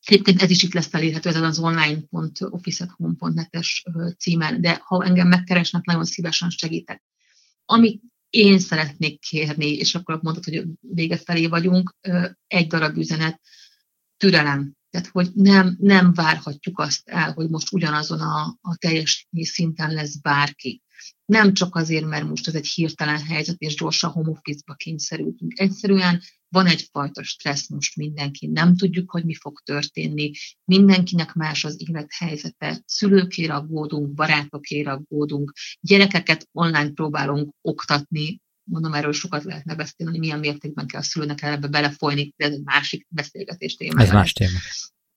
B: Egyébként ez is itt lesz elérhető, ez az online.office.home.net-es címen, de ha engem megkeresnek, nagyon szívesen segítek. Amit én szeretnék kérni, és akkor mondod, hogy vége felé vagyunk, egy darab üzenet, türelem. Tehát, hogy nem, nem várhatjuk azt el, hogy most ugyanazon a, a teljes szinten lesz bárki. Nem csak azért, mert most ez egy hirtelen helyzet, és gyorsan home office-ba kényszerültünk. Egyszerűen van egyfajta stressz most mindenki, nem tudjuk, hogy mi fog történni, mindenkinek más az élethelyzete, szülőkére aggódunk, barátokére aggódunk, gyerekeket online próbálunk oktatni, mondom, erről sokat lehetne beszélni, hogy milyen mértékben kell a szülőnek ebbe belefolyni, de ez egy másik beszélgetés téma.
A: Ez más téma.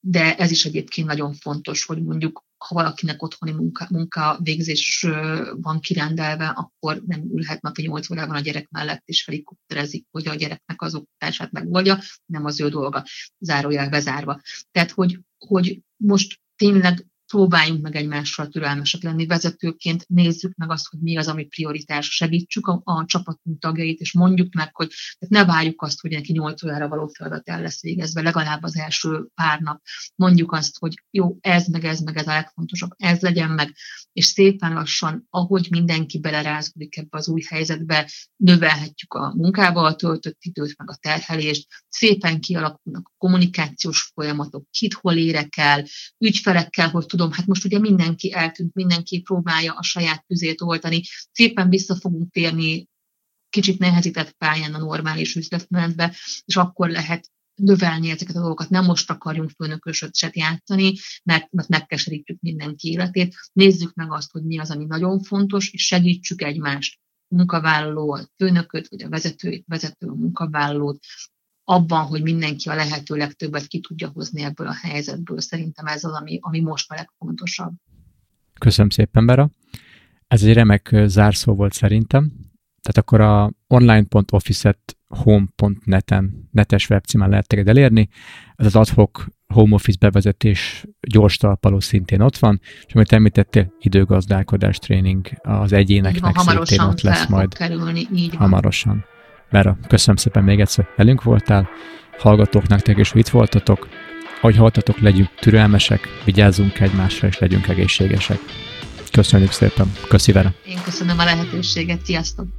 B: De ez is egyébként nagyon fontos, hogy mondjuk, ha valakinek otthoni munka, munka végzés van kirendelve, akkor nem ülhet napi 8 órában a gyerek mellett, és helikopterezik, hogy a gyereknek az oktatását megoldja, nem az ő dolga, zárójel bezárva. Tehát, hogy, hogy most tényleg próbáljunk meg egymással türelmesek lenni. Vezetőként, nézzük meg azt, hogy mi az, ami prioritás, segítsük a, a csapatunk tagjait, és mondjuk meg, hogy ne várjuk azt, hogy neki 8 órára való feladat el lesz végezve, legalább az első pár nap. Mondjuk azt, hogy jó, ez meg ez meg ez a legfontosabb, ez legyen meg, és szépen lassan, ahogy mindenki belerázódik ebbe az új helyzetbe, növelhetjük a munkával töltött időt, meg a terhelést, szépen kialakulnak a kommunikációs folyamatok, kit hol érek el, ügyfelekkel, hogy tudom, hát most ugye mindenki eltűnt, mindenki próbálja a saját tüzét oltani, szépen vissza fogunk térni kicsit nehezített pályán a normális üzletmenetbe, és akkor lehet növelni ezeket a dolgokat. Nem most akarjunk főnököset játszani, mert, mert megkeserítjük mindenki életét. Nézzük meg azt, hogy mi az, ami nagyon fontos, és segítsük egymást munkavállaló, a főnököt, vagy a vezetőt, vezető munkavállalót, abban, hogy mindenki a lehető legtöbbet ki tudja hozni ebből a helyzetből. Szerintem ez az, ami, ami most a legfontosabb.
A: Köszönöm szépen, Bera. Ez egy remek zárszó volt szerintem. Tehát akkor a online.office-et home.net-en, netes webcímen lehet téged elérni. Ez az adhok home office bevezetés gyors talpaló szintén ott van, és amit említettél, időgazdálkodás tréning az egyéneknek van, szintén ott lesz majd.
B: Kerülni, így
A: van. Hamarosan. Bera, köszönöm szépen még egyszer, velünk voltál, hallgatóknak nektek is, hogy itt voltatok. Ahogy haltatok, legyünk türelmesek, vigyázzunk egymásra, és legyünk egészségesek. Köszönjük szépen. Köszi Vera.
B: Én köszönöm a lehetőséget. Sziasztok!